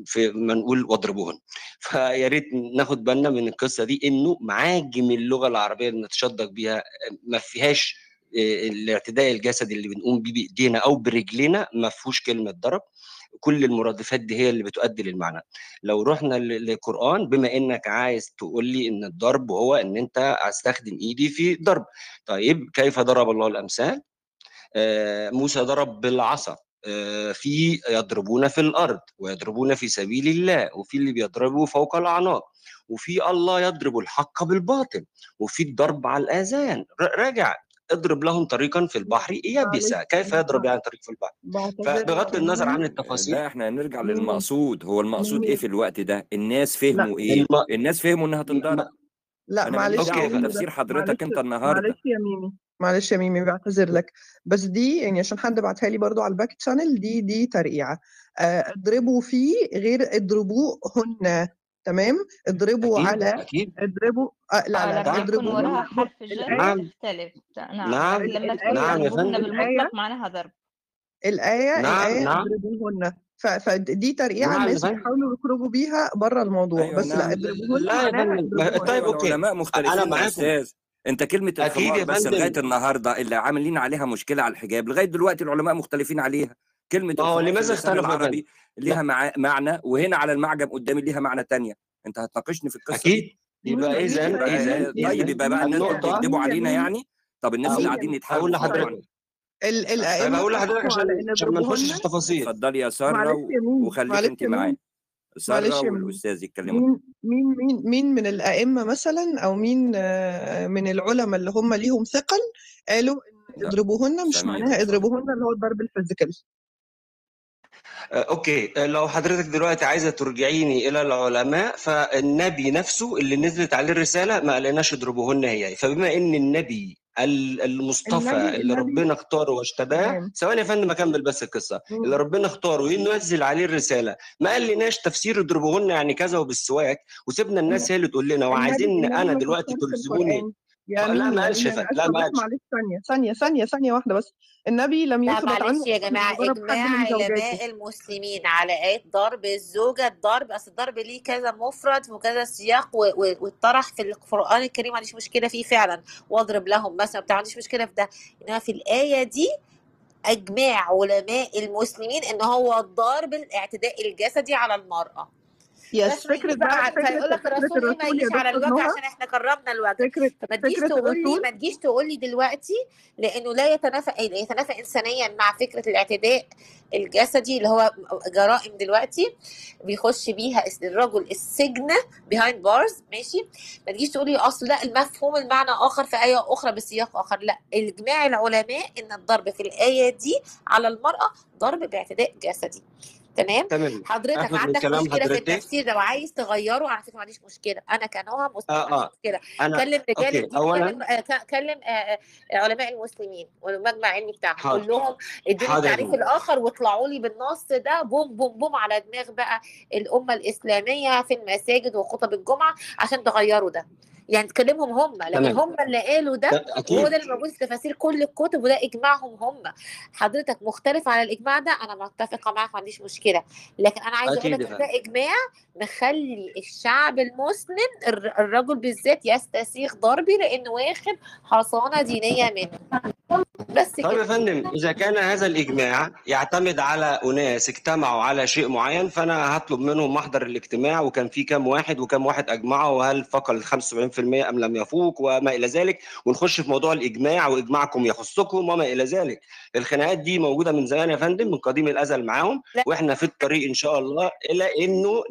P: في ما نقول واضربوهن. فيا ريت ناخد بالنا من القصة دي إنه معاجم اللغة العربية اللي بنتشدق بيها ما فيهاش الاعتداء الجسدي اللي بنقوم بيه بإيدينا أو برجلنا ما فيهوش كلمة ضرب. كل المرادفات دي هي اللي بتؤدي للمعنى. لو رحنا للقران بما إنك عايز تقول لي إن الضرب هو إن أنت استخدم إيدي في ضرب. طيب كيف ضرب الله الأمثال؟ آه، موسى ضرب بالعصا. آه، في يضربون في الأرض ويضربون في سبيل الله وفي اللي بيضربوا فوق الأعناق. وفي الله يضرب الحق بالباطل وفي الضرب على الآذان. راجع. اضرب لهم طريقا في البحر يابسا
E: معلش
P: كيف يضرب يعني طريق في البحر؟ فبغض النظر عن التفاصيل
L: لا إحنا هنرجع للمقصود. هو المقصود
E: إيه
L: في الوقت ده؟ الناس
E: لا
L: فهموا إيه؟
P: الم...
L: الناس فهموا إنها تنضرب.
E: لا معلش
L: okay
E: بس
L: حضرتك
E: معلش
L: أنت النهارده.
E: معلش يا ميمي معلش يا ميمي بعتذر لك. بس دي يعني عشان حد بعتها لي برضو على ال back channel دي دي ترقيعة. آه، اضربوا فيه غير اضربوه هن تمام؟ اضربوا
P: أكيد
E: على
P: أكيد.
E: اضربوا آه لا لا لا اضربوهن
F: وراها حرف جر
E: الآية
P: نعم.
F: نعم.
P: نعم.
F: لما تكون
P: نعم
F: بالمطلق معناها ضرب.
E: الآية
P: نعم
E: الآية
P: نعم.
E: اضربوهن. فدي ترقيعة
P: نعم
E: الناس بيحاولوا يخرجوا بيها بره الموضوع.
L: أيوه
E: بس لا
L: نعم.
E: اضربوهن
P: لا يا طيب أوكي.
L: العلماء
P: أنا
L: مختلفين
P: معاكم.
L: أستاذ. أنت
P: كلمة
L: الخمار بس
P: لغاية
L: النهارده اللي عاملين عليها مشكلة على الحجاب لغاية دلوقتي العلماء مختلفين عليها. كلمة في
P: لماذا فندم
L: العربي ليها مع... معنى وهنا على المعجم قدامي ليها معنى تانية. انت هتناقشني في القصة دي.
P: أكيد. يبقى اذا اذا
L: طيب يبقى بقى الناس
E: يا
L: علينا يعني. طب الناس اللي
P: أقول
L: قاعدين
P: أقول
L: يتحاربوا
P: لحضرتك
L: بيكذبوا علينا
E: ال- الأئمة
P: أقول لحضرتك عشان عشان ما نخشش في تفاصيل.
L: اتفضلي يا
E: سارة
L: وخليك انت
E: يا
L: معايا
E: سارة
L: والأستاذ يتكلموا.
E: مين مين مين من الأئمة مثلا أو مين آه، من العلماء اللي هم ليهم ثقل قالوا اضربوهن مش معناها اضربوهن اللي هو الضرب ال
P: physical. okay. آه، لو حضرتك دلوقتي عايزة ترجعيني إلى العلماء فالنبي نفسه اللي نزلت عليه الرسالة ما قالناش اضربوهن هي. فبما إن النبي ال- المصطفى
E: النبي
P: اللي
E: النبي
P: ربنا اختاره واشتباه ثواني يا فندم أكمل بس القصة. اللي. ربنا اختاره وينزل عليه الرسالة. ما قالناش تفسير اضربوهن يعني كذا وبالسواك وسيبنا الناس هي اللي تقول لنا. وعايزين
E: أنا
P: دلوقتي تلزموني
E: يا
P: لا
E: مين
P: ما
E: يا
P: قالش
E: مين
P: يا
E: أنا
P: فندم لا
E: معلش. ثانية ثانية ثانية ثانية واحدة بس. النبي لم
B: لا
E: يثبت عنه
B: معلش يا جماعة إجماع علماء المسلمين على آية؟ ضرب الزوجة الضرب أصل الضرب ليه كذا مفرد وكذا سياق واتطرح في القرآن الكريم ما عنديش مشكلة فيه فعلا. واضرب لهم مثلا بتاع ما عنديش مشكلة في ده. إنما في الآية دي إجماع علماء المسلمين إن هو الضرب الاعتداء الجسدي على المرأة.
E: يس
B: ما يجيش بقى فيقول لك الرسول ما يجيش على الوجه عشان إحنا كرمنا الوجه
E: فكرة
B: فما تجيش تقول لي ما تجيش تقول لي دلوقتي لأنه لا يتنافى يتنافى انسانيا مع فكرة الاعتداء الجسدي اللي هو جرائم دلوقتي بيخش بيها الرجل السجن behind bars ماشي؟ ما تجيش تقولي أصل لا المفهوم المعنى آخر في آية أخرى بسياق آخر. لا إجماع العلماء إن الضرب في الآية دي على المرأة ضرب باعتداء جسدي. تمام؟
P: تمام.
B: حضرتك عندك مشكلة في التفسير لو عايز تغيره على فكرة ما عنديش مشكلة. أنا كنوها مسلم عنديش
P: آه.
B: مشكلة.
P: أنا
B: كلم رجال الدين كلم آه، آه، آه، علماء المسلمين والمجمع العلمي بتاعهم. قول لهم ادوني
P: يا
B: التعريف الآخر واطلعوا لي بالنص ده. بوم بوم بوم على دماغ بقى الأمة الإسلامية في المساجد وخطب الجمعة عشان تغيروا ده. يعني تكلمهم هم لكن هم اللي قالوا ده
P: أكيد.
B: ده اللي موجود في تفاسير كل الكتب وده إجماعهم هم. حضرتك مختلف على الإجماع ده؟ أنا متفقة معاك ما عنديش مشكلة. لكن أنا عايزة
P: أقول
B: لك ده إجماع مخلي الشعب المسلم الر- الرجل بالذات يستسيغ ضربي لأنه واخد حصانة دينية منه. بس
P: طيب يا
B: كده.
P: فندم إذا كان هذا الإجماع يعتمد على أناس اجتمعوا على شيء معين فأنا هطلب منهم محضر الاجتماع وكان في كام واحد وكام واحد أجمعوا وهل فقط ال 75% أم لم يفوق وما إلى ذلك. ونخش في موضوع الإجماع وإجماعكم يخصكم وما إلى ذلك. الخناقات دي موجودة من زمان يا فندم من قديم الأزل معاهم. وإحنا في الطريق إن شاء الله إلى إنه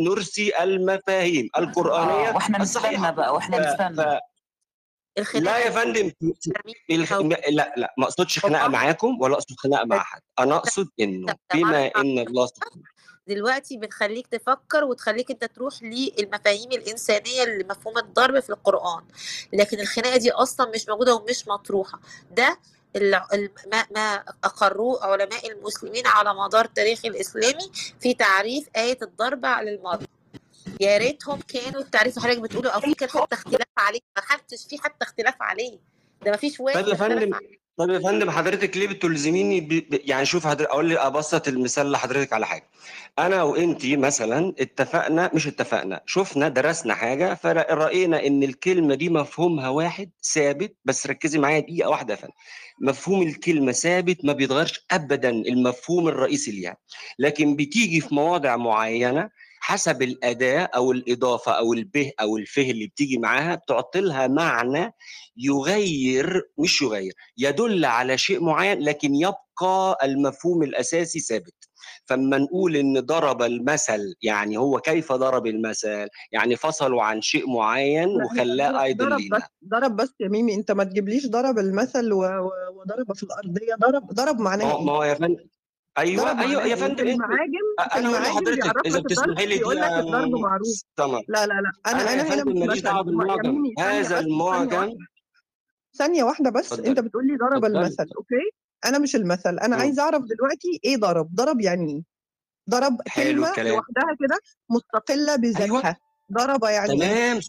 P: نرسي المفاهيم
Q: آه
P: القرآنية
Q: وإحنا نستنى
P: الصحيحة
Q: بقى
P: ف...
Q: نستنى
P: لا يا فندم الخ... لا لا ما أقصدش
B: خناقة
P: معاكم ولا أقصد خناقة مع حد.
B: أنا أقصد إنه
P: بما إن الله سبحانه
B: دلوقتي بنخليك تفكر وتخليك انت تروح للمفاهيم الإنسانية اللي مفهوم الضرب في القرآن. لكن الخناقة دي أصلا مش موجودة ومش مطروحة. ده ما ما أقروه علماء المسلمين على مدار التاريخ الإسلامي في تعريف آية الضرب على المرأة يا ريتهم كانوا التعريف اللي حضرتك بتقوله أو في كان حتى اختلاف عليه ما حدش في حتى اختلاف عليه. ده ما فيش واحد
P: فندم طيب يا فندم حضرتك ليه بتلزميني ب... ب... يعني شوف حضرتك أقول لي أبسط المثال لحضرتك على حاجة. أنا وانتي مثلا اتفقنا مش اتفقنا شفنا درسنا حاجة فرأينا إن الكلمة دي مفهومها واحد ثابت بس ركزي معايا دقيقة واحدة يا فندم. مفهوم الكلمة ثابت ما بيتغيرش ابدا المفهوم الرئيسي ليها. لكن بتيجي في مواضع معينة حسب الأداة أو الإضافة أو البه أو الفه اللي بتيجي معاها بتعطي لها معنى يغير مش يغير يدل على شيء معين لكن يبقى المفهوم الأساسي ثابت فاما نقول إن ضرب المثل يعني هو كيف ضرب المثل يعني فصلوا عن شيء معين وخلاه
E: ضرب
P: ايدل
E: ضرب
P: لينا
E: بس ضرب بس يا ميمي أنت ما تجيبليش ضرب المثل. وضرب في الأرض هي ضرب ضرب
P: هو ما؟ هو يا فندم أيوه
E: أيوه
P: يا؟ فندم انت
E: المعاجم
P: أنا
E: أقول
P: لحضرتك
E: بيعرف إذا
P: بتسمحي لي دي
E: بيقول لك الضرب معروف.
P: سمر
E: لا لا لا
P: أنا
E: أنا هنا مش
P: ماليش
E: دعوة
P: بالمعجم. هذا المعجم.
E: واحدة. ثانية واحدة بس أنت
P: اتفضل
E: بتقول لي ضرب المثل أوكي؟ أنا مش المثل أنا
P: مم.
E: عايزة أعرف دلوقتي إيه ضرب؟ ضرب يعني إيه؟ ضرب
P: الكلام.
E: لوحدها كده مستقلة
P: أيوه.
E: بذاتها. ضرب يعني
P: تمام.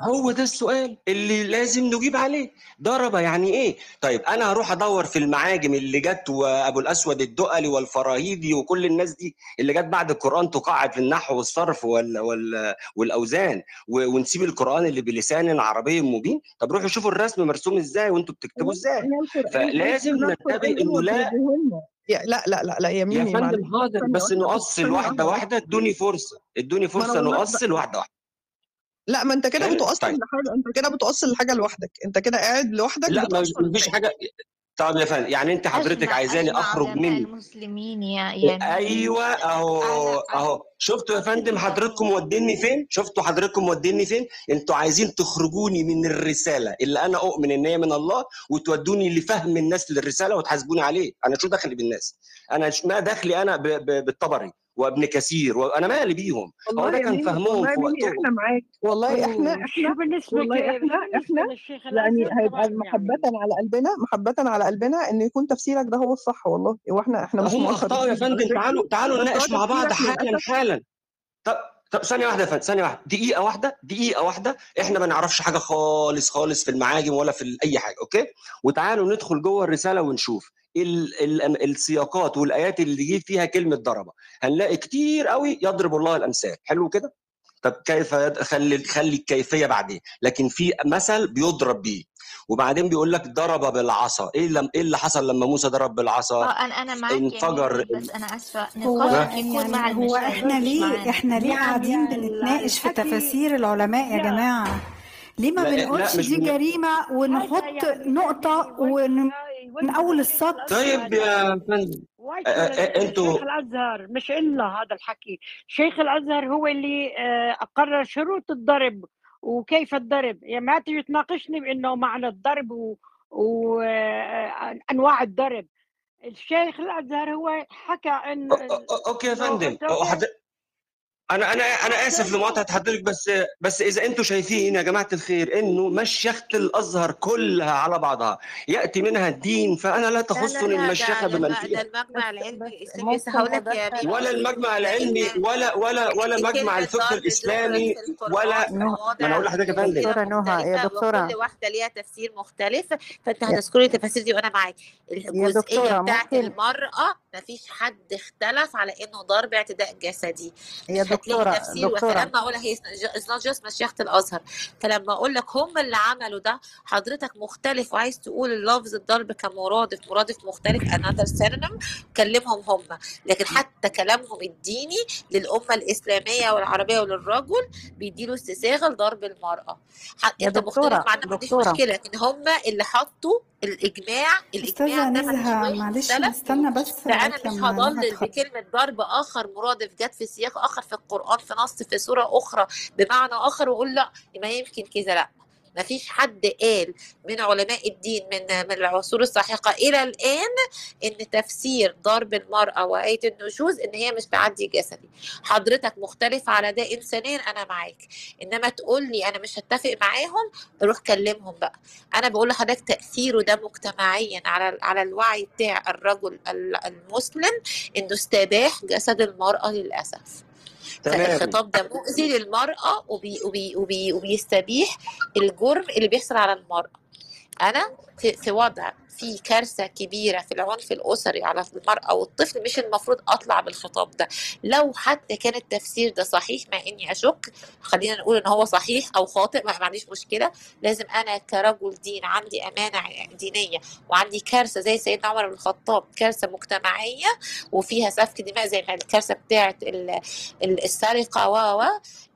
P: هو ده السؤال اللي لازم نجيب عليه. ضرب يعني إيه؟ طيب أنا هروح أدور في المعاجم اللي جت وأبو الأسود الدؤلي والفراهيدي وكل الناس دي اللي جت بعد القرآن تقاعد في النحو والصرف وال وال والأوزان و- ونسيب القرآن اللي بلسان عربي مبين. طب روحوا شوفوا الرسم مرسوم إزاي وأنتوا بتكتبوا
E: إزاي؟
P: فلازم ننتبه
E: إنه
P: لا
E: لا لا لا لا يا
P: يا فندم حاضر بس
E: ثانية واحدة
P: واحدة ادوني فرصة ادوني
E: فرصة
P: نؤصل واحدة واحدة.
E: لا ما انت كده
P: حلو
E: بتوصل
P: طيب.
E: لحاجة انت كده بتوصل لحاجة لوحدك. انت كده قاعد لوحدك
P: لا ما
E: لحاجة
P: حاجة طب يا فندم يعني انت حضرتك عايزاني
F: أخرج
P: من
F: المسلمين يا ميمي
P: أيوه
F: أهو
P: أهو. شفتوا يا فندم حضرتكم موديني فين؟ شفتوا حضرتكم موديني فين؟ أنتوا عايزين تخرجوني من الرسالة اللي أنا أؤمن إن هي من الله وتودوني لفهم الناس للرسالة وتحاسبوني عليه. أنا شو دخلي بالناس؟ أنا ما دخلي أنا بالطبري. وابن كثير وأنا مالي بيهم. هو
E: يا
P: كان فهمهم في وقتهم.
E: إحنا معاك. والله
J: إحنا
E: إحنا
J: بالنسبة
E: والله
J: إحنا إحنا
E: يعني هيبقى
J: يعني.
E: محبة على قلبنا محبة على قلبنا إن يكون تفسيرك ده هو الصح والله. وإحنا إحنا مش
P: هم أخطأوا يا فندم. تعالوا تعالوا نناقش مع بعض حالا حالا طب طب ثانية واحدة يا فندم ثانية واحدة. دقيقة واحدة دقيقة واحدة. إحنا ما نعرفش حاجة خالص خالص في المعاجم ولا في أي حاجة أوكي؟ وتعالوا ندخل جوه الرسالة ونشوف. ال ال السياقات والآيات اللي جه فيها كلمة ضربة. هنلاقي كتير قوي يضرب الله الأمثال. حلو كده؟ طب كيف يد- خلي خلي الكيفية بعدين. لكن في مثل بيضرب بيه. وبعدين بيقول لك ضرب بالعصا. إيه لم إيه اللي حصل لما موسى ضرب
F: آه
P: بالعصا
F: أنا أنا معاك يا
P: انفجر
F: ميمي بس أنا آسفة.
G: هو
F: نقاشك يكون مع
G: يعني هو
F: إحنا
G: ليه إحنا ليه قاعدين بنتناقش في تفاسير العلماء يا جماعة؟ ليه ما بنقولش دي
P: بن...
G: جريمة ونحط نقطة ون... من أول السطر.
P: طيب يا فندم آه، آه،
J: شيخ
P: أنتوا
J: الأزهر مش إلا هذا الحكي. شيخ الأزهر هو اللي آه، أقرر شروط الضرب وكيف الضرب. يعني ما تيجي تناقشني بإنه معنى الضرب وانواع الضرب. الشيخ الأزهر هو حكى إن
P: أو- أو- أوكي يا فندم. أنا أنا أنا آسف لمقاطعة حضرتك بس بس إذا أنتم شايفين يا جماعة الخير إنه مشيخة الأزهر كلها على بعضها يأتي منها الدين فأنا لا
B: لا لا
P: تخصني
B: لا
P: المشيخة
B: ده
P: بمن
B: ده
P: فيها
B: المجمع العلمي
I: ممكن
B: هقول لك يا ميمي
P: ولا المجمع العلمي ولا ولا ولا مجمع الفقه
B: الإسلامي
P: ولا ما أنا
B: أقول
P: لحضرتك يا فندم.
I: دكتورة
B: كثيره
I: نهى يا دكتورة.
B: وكل واحدة ليها تفسير مختلف
I: فأنت
B: هتذكري التفاسير دي وأنا معاك
I: الجزئية
B: بتاعت المرأة مفيش حد اختلف على إنه ضرب اعتداء جسدي.
I: يا
B: هتلاقي
I: دكتورة
B: فلما أقول هي it's not just مشيخة الأزهر. فلما أقول لك هم اللي عملوا ده. حضرتك مختلف وعايز تقول اللفظ الضرب كمرادف مرادف مختلف another synonym كلمهم هم. لكن حتى كلامهم الديني للأمة الإسلامية والعربية وللرجل بيديله استساغة لضرب المرأة.
I: يا
B: ما عنديش
I: دكتورة.
B: مشكلة لكن هم اللي حطوا الإجماع
G: الإجماع
B: ده
G: معلش
B: اختلف
G: نستنى بس
B: فانا
G: لغاية
B: مش هضلل بكلمه ضرب آخر مرادف جت في سياق آخر في القرآن في نص في سورة أخرى بمعنى آخر وأقول لا ما يمكن كذا لا. ما فيش حد قال من علماء الدين من من العصور الساحقة إلى الآن إن تفسير ضرب المرأة وآية النشوز إن هي مش تعدي جسدي. حضرتك مختلف على ده انسانيا أنا معاك. إنما تقول لي أنا مش هتفق معاهم روح كلمهم بقى. أنا بقول لحضرتك تأثيره ده مجتمعيا على على الوعي بتاع الرجل ال- المسلم إنه استباح جسد المرأة
P: للأسف.
B: فالخطاب ده مؤذي للمرأة وبي وبي وبي وبيستبيح الجرم اللي بيحصل على المرأة. أنا في, وضع في كارثة كبيرة في العنف الأسري على المرأة والطفل مش المفروض أطلع بالخطاب ده. لو حتى كان التفسير ده صحيح مع إني أشك خلينا نقول إن هو صحيح أو خاطئ ما عنديش مشكلة. لازم أنا كرجل دين عندي أمانة دينية وعندي كارثة زي سيدنا عمر بن الخطاب كارثة مجتمعية وفيها سفك دماء زي ما الكارثة بتاعت ال- ال- السرقة و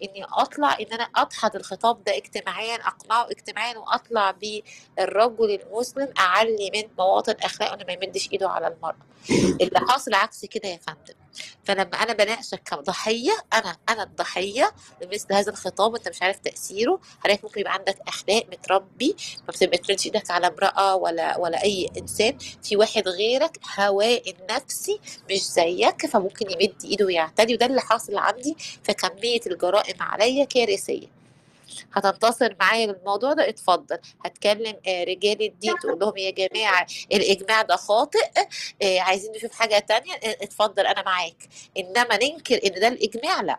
B: إني أطلع إن أنا أدحض الخطاب ده اجتماعيا أقنعه اجتماعيا وأطلع بالرجل المسلم أعلي من مواطن أخلاقه إنه ما يمدش إيده على المرأة. اللي حاصل عكس كده يا فندم. فلما أنا بناقشك كضحية أنا أنا الضحية لمثل هذا الخطاب وأنت مش عارف تأثيره حضرتك ممكن يبقى عندك أخلاق متربي ما بتمدش إيدك على امرأة ولا ولا أي إنسان. في واحد غيرك هواه النفسي مش زيك فممكن يمد إيده ويعتدي وده اللي حاصل عندي. فكمية الجرائم عليا كارثية. هتنتصر معايا للموضوع ده اتفضل. هتكلم آه، رجال الدين تقول لهم يا جماعة الإجماع ده خاطئ آه، عايزين نشوف حاجة تانية آه، اتفضل أنا معاك. إنما ننكر إن ده الإجماع لأ.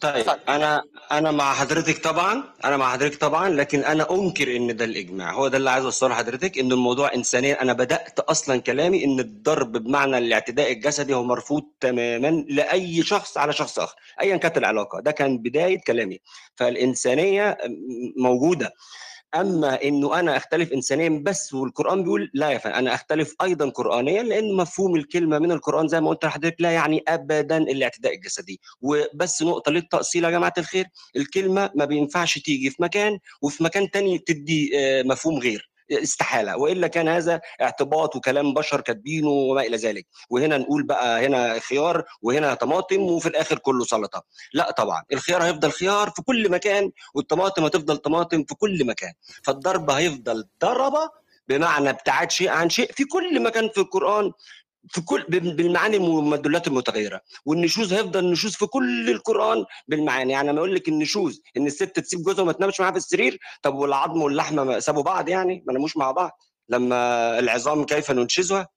P: طيب أنا أنا مع حضرتك طبعا أنا مع حضرتك طبعا لكن أنا أنكر إن ده الإجماع. هو ده اللي عايز أوصله لحضرتك ان الموضوع انسانيا. أنا بدأت أصلا كلامي إن الضرب بمعنى الاعتداء الجسدي هو مرفوض تماما لأي شخص على شخص آخر ايا كانت العلاقة. ده كان بداية كلامي. فالإنسانية موجودة. أما إنه أنا أختلف انسانيا بس والقرآن بيقول لا يا فندم أنا أختلف أيضا قرانيا لأن مفهوم الكلمة من القرآن زي ما قلت لحضرتك لا يعني ابدا الاعتداء الجسدي. وبس نقطة للتأصيل يا جماعة الخير الكلمة ما بينفعش تيجي في مكان وفي مكان تاني تدي آه، مفهوم غير. استحالة. وإلا كان هذا اعتباط وكلام بشر كاتبينه وما إلى ذلك. وهنا نقول بقى هنا خيار وهنا طماطم وفي الآخر كله سلطة. لا طبعا الخيار هيفضل خيار في كل مكان والطماطم هتفضل طماطم في كل مكان. فالضرب هيفضل ضربة بمعنى ابتعاد شيء عن شيء في كل مكان في القرآن في كل بالمعاني والمدلولات المتغيرة والنشوز هيفضل نشوز في كل القرآن بالمعاني. يعني لما أقول لك النشوز إن الست تسيب جوزها وما تنامش معاه في السرير طب والعظم واللحمة سابوا بعض يعني ما ناموش مع بعض. لما العظام كيف ننشزها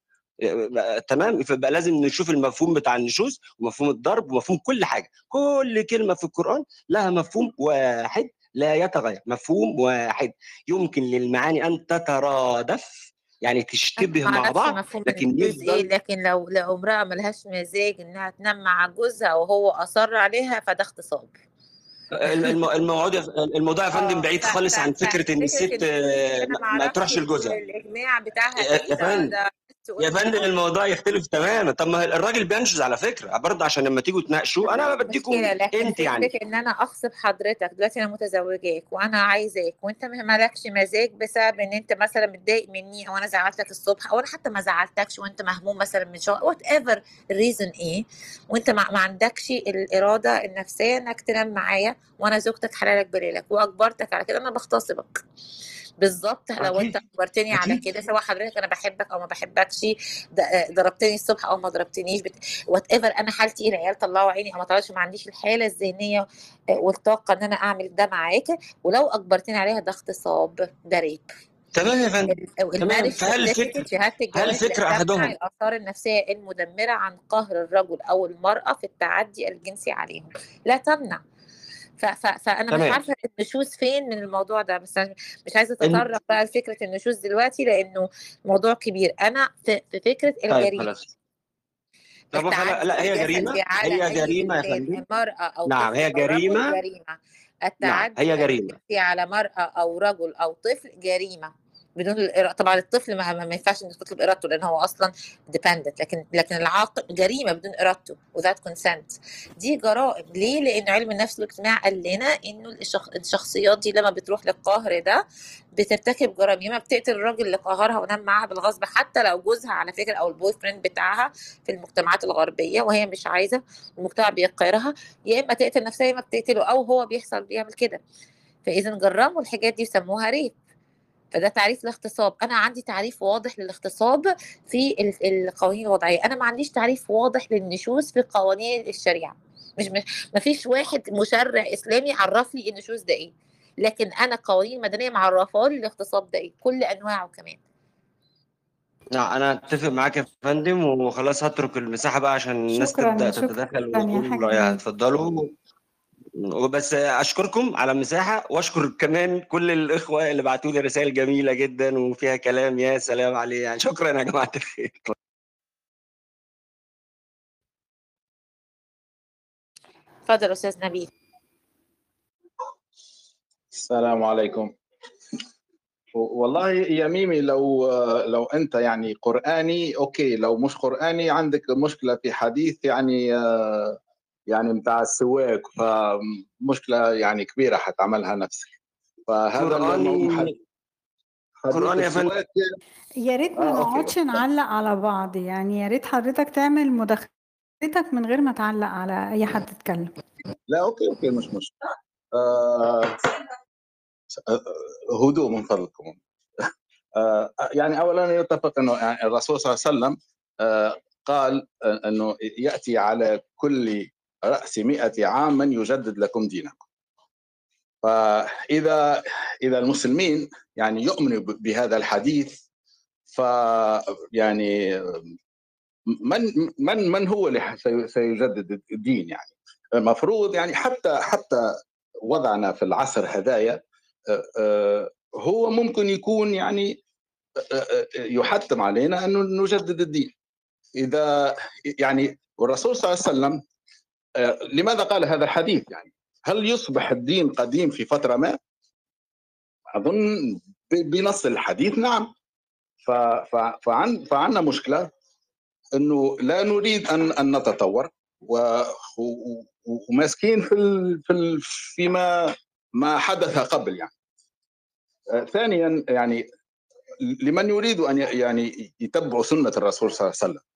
P: بقى- تمام؟ فبقى لازم نشوف المفهوم بتاع النشوز ومفهوم الضرب ومفهوم كل حاجة. كل كلمة في القرآن لها مفهوم واحد لا يتغير مفهوم واحد. يمكن للمعاني أن تترادف يعني تشتبه مع بعض لكن يفضل
B: لكن لو لو امرأة ملهاش مزاج إنها تنام مع جوزها وهو أصر عليها فده اغتصاب.
P: الم- الموضوع الموضوع يا فندم
B: آه
P: بعيد خالص عن فكرة
B: إن
P: الست آه،
B: ما
P: تروحش لجوزها.
B: الاجماع بتاعها
P: يا فندم يا فندم الموضوع يختلف تماما. طب ما الراجل بينشز على فكرة. برضه عشان لما تيجوا تناقشوا أنا بديكم انت يعني.
B: إن أنا أغصب حضرتك؟ دلوقتي أنا متزوجاك وأنا عايزاك وأنت ما مالكش مزاج بسبب إن أنت مثلا متضايق مني أو أنا زعلتك الصبح أو أنا حتى ما زعلتكش وأنت مهموم مثلا من شغل whatever ال reason إيه وأنت ما, ما عندكش الإرادة النفسية إنك تنام معايا وأنا زوجتك حلالك بليلك وأجبرتك على كده أنا بغتصبك بالظبط لو انت اجبرتني على كده سواء حضرتك أنا بحبك أو ما بحبكش ضربتني الصبح أو ما ضربتنيش بت... whatever أنا حالتي إيه؟ العيال طلعوا عيني أو ما طلعوش ما عنديش الحالة الذهنية آه، والطاقة إن أنا أعمل ده معاك ولو أجبرتني عليها ده اغتصاب ده rape
P: تمام يا فندم. تمام. ال
B: marriage فهل
P: هل فكر
B: بتمنع
P: أحدهم؟
B: الآثار النفسية المدمرة عن قهر الرجل أو المرأة في التعدي الجنسي عليهم. لا تمنع. ف ف فأنا مش
P: تمام.
B: عارفة النشوز فين من الموضوع ده بس مش
P: عايزة
B: أتطرق بقى لفكرة النشوز دلوقتي لأنه موضوع كبير. أنا في, في فكرة
P: طيب
B: الجريمة.
P: خلاص. طب لا هي
B: جريمة؟
P: هي جريمة يا فندم؟ نعم
B: طفل
P: هي جريمة؟
B: جريمة.
P: نعم
B: التعدي
P: هي جريمه
B: على مرأة أو رجل أو طفل جريمة. بدون الإرادة طبعا الطفل ما, ما ينفعش انك تطلب ارادته لأن هو أصلا ديبندنت لكن لكن العاقل جريمة بدون ارادته without consent. دي جرائم. ليه؟ لأن علم النفس والاجتماع قال لنا إنه الشخ... الشخصيات دي لما بتروح للقهر ده بترتكب جرائم. يا اما بتقتل الراجل اللي قهرها ونام معاها بالغصب حتى لو جوزها على فكرة أو ال boyfriend بتاعها في المجتمعات الغربية وهي مش عايزة المجتمع بيقهرها. يا إما تقتل نفسها يا إما بتقتله أو هو بيحصل بيعمل كده. فإذا جرموا الحاجات دي وسموها rape فده تعريف الاغتصاب. أنا عندي تعريف واضح للاغتصاب في ال- القوانين الوضعية. أنا ما عنديش تعريف واضح للنشوز في قوانين الشريعة. مش ما فيش واحد مشرع إسلامي عرف لي النشوز ده إيه. لكن أنا قوانين مدنية معرفة لي الاغتصاب ده إيه. كل أنواعه كمان.
P: نعم أنا أتفق معاك يا فندم وخلاص هترك المساحة بقى عشان الناس
G: شكرا
P: تبدأ
G: شكرا
P: تتدخل
G: يا
P: وتقول
G: رأيها.
P: اتفضلوا. وبس أشكركم على المساحة وأشكر كمان كل الإخوة اللي بعتوا لي رسائل جميلة جدا وفيها كلام يا سلام عليه يعني شكرا يا جماعة الخير.
B: اتفضل أستاذ نبيل.
Q: السلام عليكم. والله يا ميمي لو لو أنت يعني قرآني okay لو مش قرآني عندك مشكلة في حديث يعني يعني بتاع السواك فمشكلة يعني كبيرة حتعملها نفسك فهذا
P: قراني قرآني يا فندم.
Q: السواك
G: يا ريت ما
Q: okay.
G: نقعدش نعلق على بعض يعني يا ريت حضرتك تعمل مداخلة حضرتك من غير ما تعلق على أي حد اتكلم
Q: لا okay okay مش مشكلة. آه آه، هدوء من فضلكم. آه يعني اولا يتفق إنه يعني الرسول صلى الله عليه وسلم آه قال آه، إنه يأتي على كل رأس مئة عام من يجدد لكم دينكم. فإذا إذا المسلمين يعني يؤمنوا بهذا الحديث ف يعني من من من هو اللي سي- سيجدد الدين يعني؟ المفروض يعني حتى حتى وضعنا في العصر آه، هو ممكن يكون يعني يحتم علينا أن نجدد الدين. إذا يعني والرسول صلى الله عليه وسلم لماذا قال هذا الحديث يعني؟ هل يصبح الدين قديم في فترة ما؟ أظن ب- بنص الحديث نعم. فعن فعندنا مشكلة إنه لا نريد ان أن نتطور وماسكين في في فيما ما حدث قبل يعني. آه، ثانيا يعني لمن يريد أن يعني يتبعوا سنة الرسول صلى الله عليه وسلم. آه،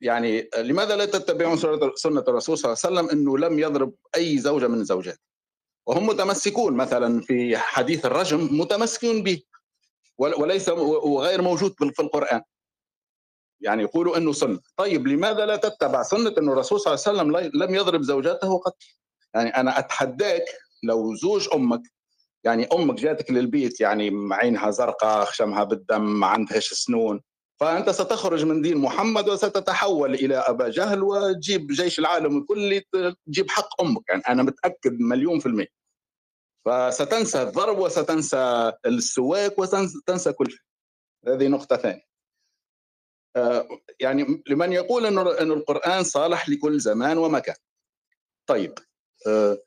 Q: يعني آه، لماذا لا تتبعون سنة- الرسول صلى الله عليه وسلم إنه لم يضرب أي زوجة من الزوجات؟ وهم متمسكون مثلا في حديث الرجم متمسكون به ول- وليس وغير موجود في القرآن. يعني يقولوا إنه سنة. طيب لماذا لا تتبع سنة إنه الرسول صلى الله عليه وسلم لم يضرب زوجاته قط؟ يعني أنا أتحداك لو زوج أمك يعني أمك جاتك للبيت يعني عينها زرقاء خشمها بالدم ما عندهاش سنون فأنت ستخرج من دين محمد وستتحول إلى أبا جهل وتجيب جيش العالم الكل تجيب حق أمك. يعني أنا متأكد مليون في المية. فستنسى الضرب وستنسى السواك وستنسى كل شيء. هذه نقطة ثانية. آه، يعني لمن يقول انه القرآن صالح لكل زمان ومكان. طيب آه،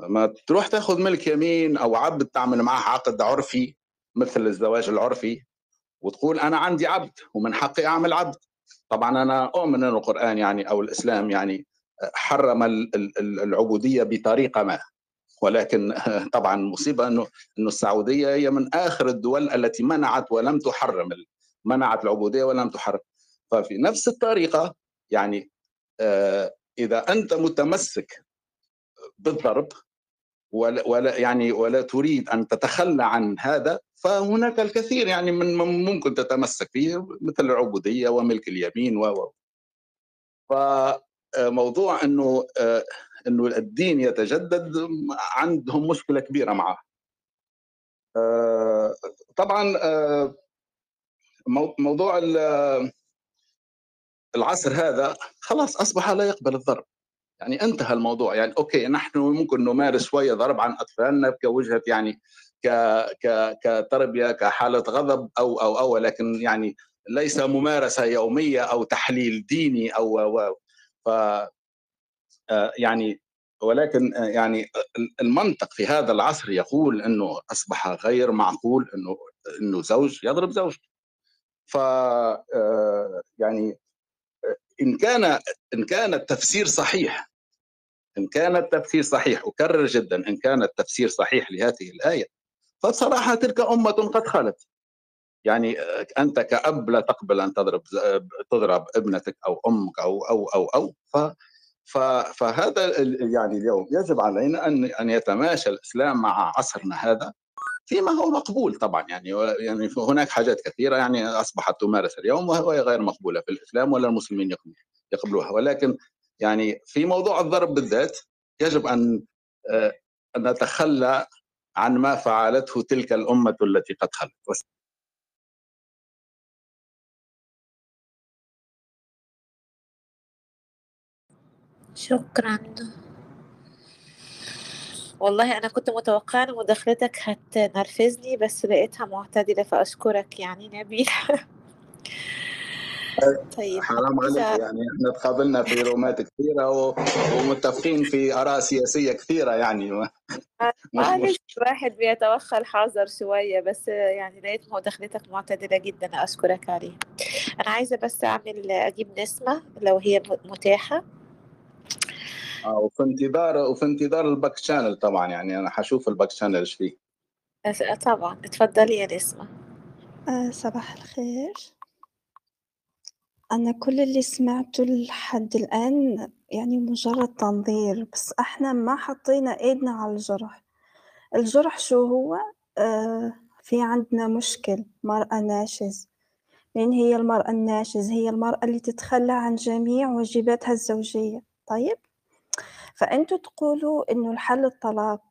Q: ما تروح تاخذ ملك يمين أو عبد تعمل معه عقد عرفي مثل الزواج العرفي؟ وتقول أنا عندي عبد ومن حقي أعمل عبد. طبعا أنا أؤمن أن القرآن يعني أو الإسلام يعني حرم ال- ال- ال- العبودية بطريقة ما. ولكن طبعا المصيبه أنه أنه السعودية هي من آخر الدول التي منعت ولم تحرم منعت العبودية ولم تحرم. ففي نفس الطريقة يعني آه، إذا أنت متمسك بالضرب ولا, ولا يعني ولا تريد أن تتخلى عن هذا فهناك الكثير يعني من ممكن تتمسك فيه مثل العبودية وملك اليمين و فموضوع إنه آه، إنه الدين يتجدد عندهم مشكلة كبيرة معه. آه، طبعا آه، مو- موضوع ال- العصر هذا خلاص أصبح لا يقبل الضرب. يعني انتهى الموضوع. يعني أوكي نحن ممكن نمارس شوية ضرب عن أطفالنا كوجهه يعني ك كتربية كحالة غضب أو أو أو ولكن يعني ليس ممارسة يومية أو تحليل ديني أو و ف آه، يعني ولكن آه، يعني المنطق في هذا العصر يقول إنه أصبح غير معقول إنه إنه زوج يضرب زوجته ف آه، يعني إن كان إن كان التفسير صحيح إن كان التفسير صحيح أكرر جدا إن كان التفسير صحيح لهذه الآية فبصراحه تلك أمة قد خلت. يعني آه، أنت كأب لا تقبل أن تضرب تضرب ابنتك أو أمك أو أو أو أو. ف فهذا يعني اليوم يجب علينا أن أن يتماشى الإسلام مع عصرنا هذا فيما هو مقبول طبعا. يعني يعني هناك حاجات كثيرة يعني أصبحت تمارس اليوم وهي غير مقبولة في الإسلام ولا المسلمين يقبل- يقبلوها. ولكن يعني في موضوع الضرب بالذات يجب أن آه، أن نتخلى عن ما فعلته تلك الأمة التي قد خلت.
O: شكرا والله أنا كنت متوقعة إن مداخلتك هتنرفزني بس لقيتها معتدلة فأشكرك يعني نبيل طيب
Q: حرام عليك يعني. إحنا تقابلنا في room ات كثيرة و- ومتفقين في آراء سياسية كثيرة يعني.
O: معلش الواحد بيتوخى الحذر شوية بس يعني لقيت مداخلتك معتدلة جدا أشكرك عليها. أنا عايزة بس أعمل أجيب نسمة لو هي م- متاحة.
Q: آه، وفي انتظار وفي انتظار ال back channel طبعا يعني. أنا حشوف ال back channel إيش
O: فيه. طبعا. اتفضلي يا نسمة.
I: آه، صباح الخير.
R: أنا كل اللي سمعته لحد الآن يعني مجرد تنظير بس إحنا ما حطينا إيدنا على الجرح. الجرح شو هو؟ آه في عندنا مشكل مرأة ناشز. لأن هي المرأة الناشز؟ هي المرأة اللي تتخلى عن جميع واجباتها الزوجية. طيب؟ فأنتوا تقولوا إنه الحل الطلاق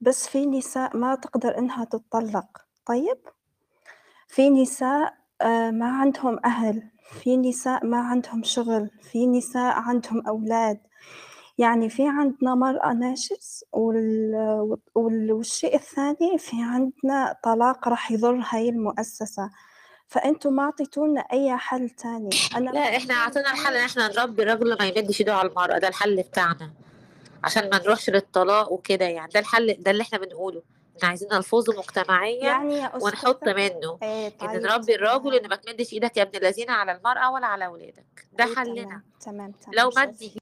R: بس في نساء ما تقدر إنها تتطلق. طيب؟ في نساء آه، ما عندهم أهل. في نساء ما عندهم شغل في نساء عندهم أولاد. يعني في عندنا مرأة ناشز وال... وال... والشيء الثاني في عندنا طلاق راح يضر هاي المؤسسة. فأنتوا ما أعطيتونا أي حل تاني. أنا
B: لا إحنا أعطينا الحل إن إحنا نربي الرجل ما يمدش ايده على المرأة ده الحل بتاعنا. عشان ما نروحش للطلاق وكده يعني ده الحل ده اللي إحنا بنقوله. إحنا عايزين نلفظه مجتمعيا
R: يعني يا
B: ونحط منه.
R: إيه
B: إن
R: طيب
B: نربي الرجل
R: تمام
B: ان ما تمدش إيدك يا ابن الذين على المرأة ولا على أولادك. ده
R: إيه
B: حلنا.
R: تمام تمام
B: لو مد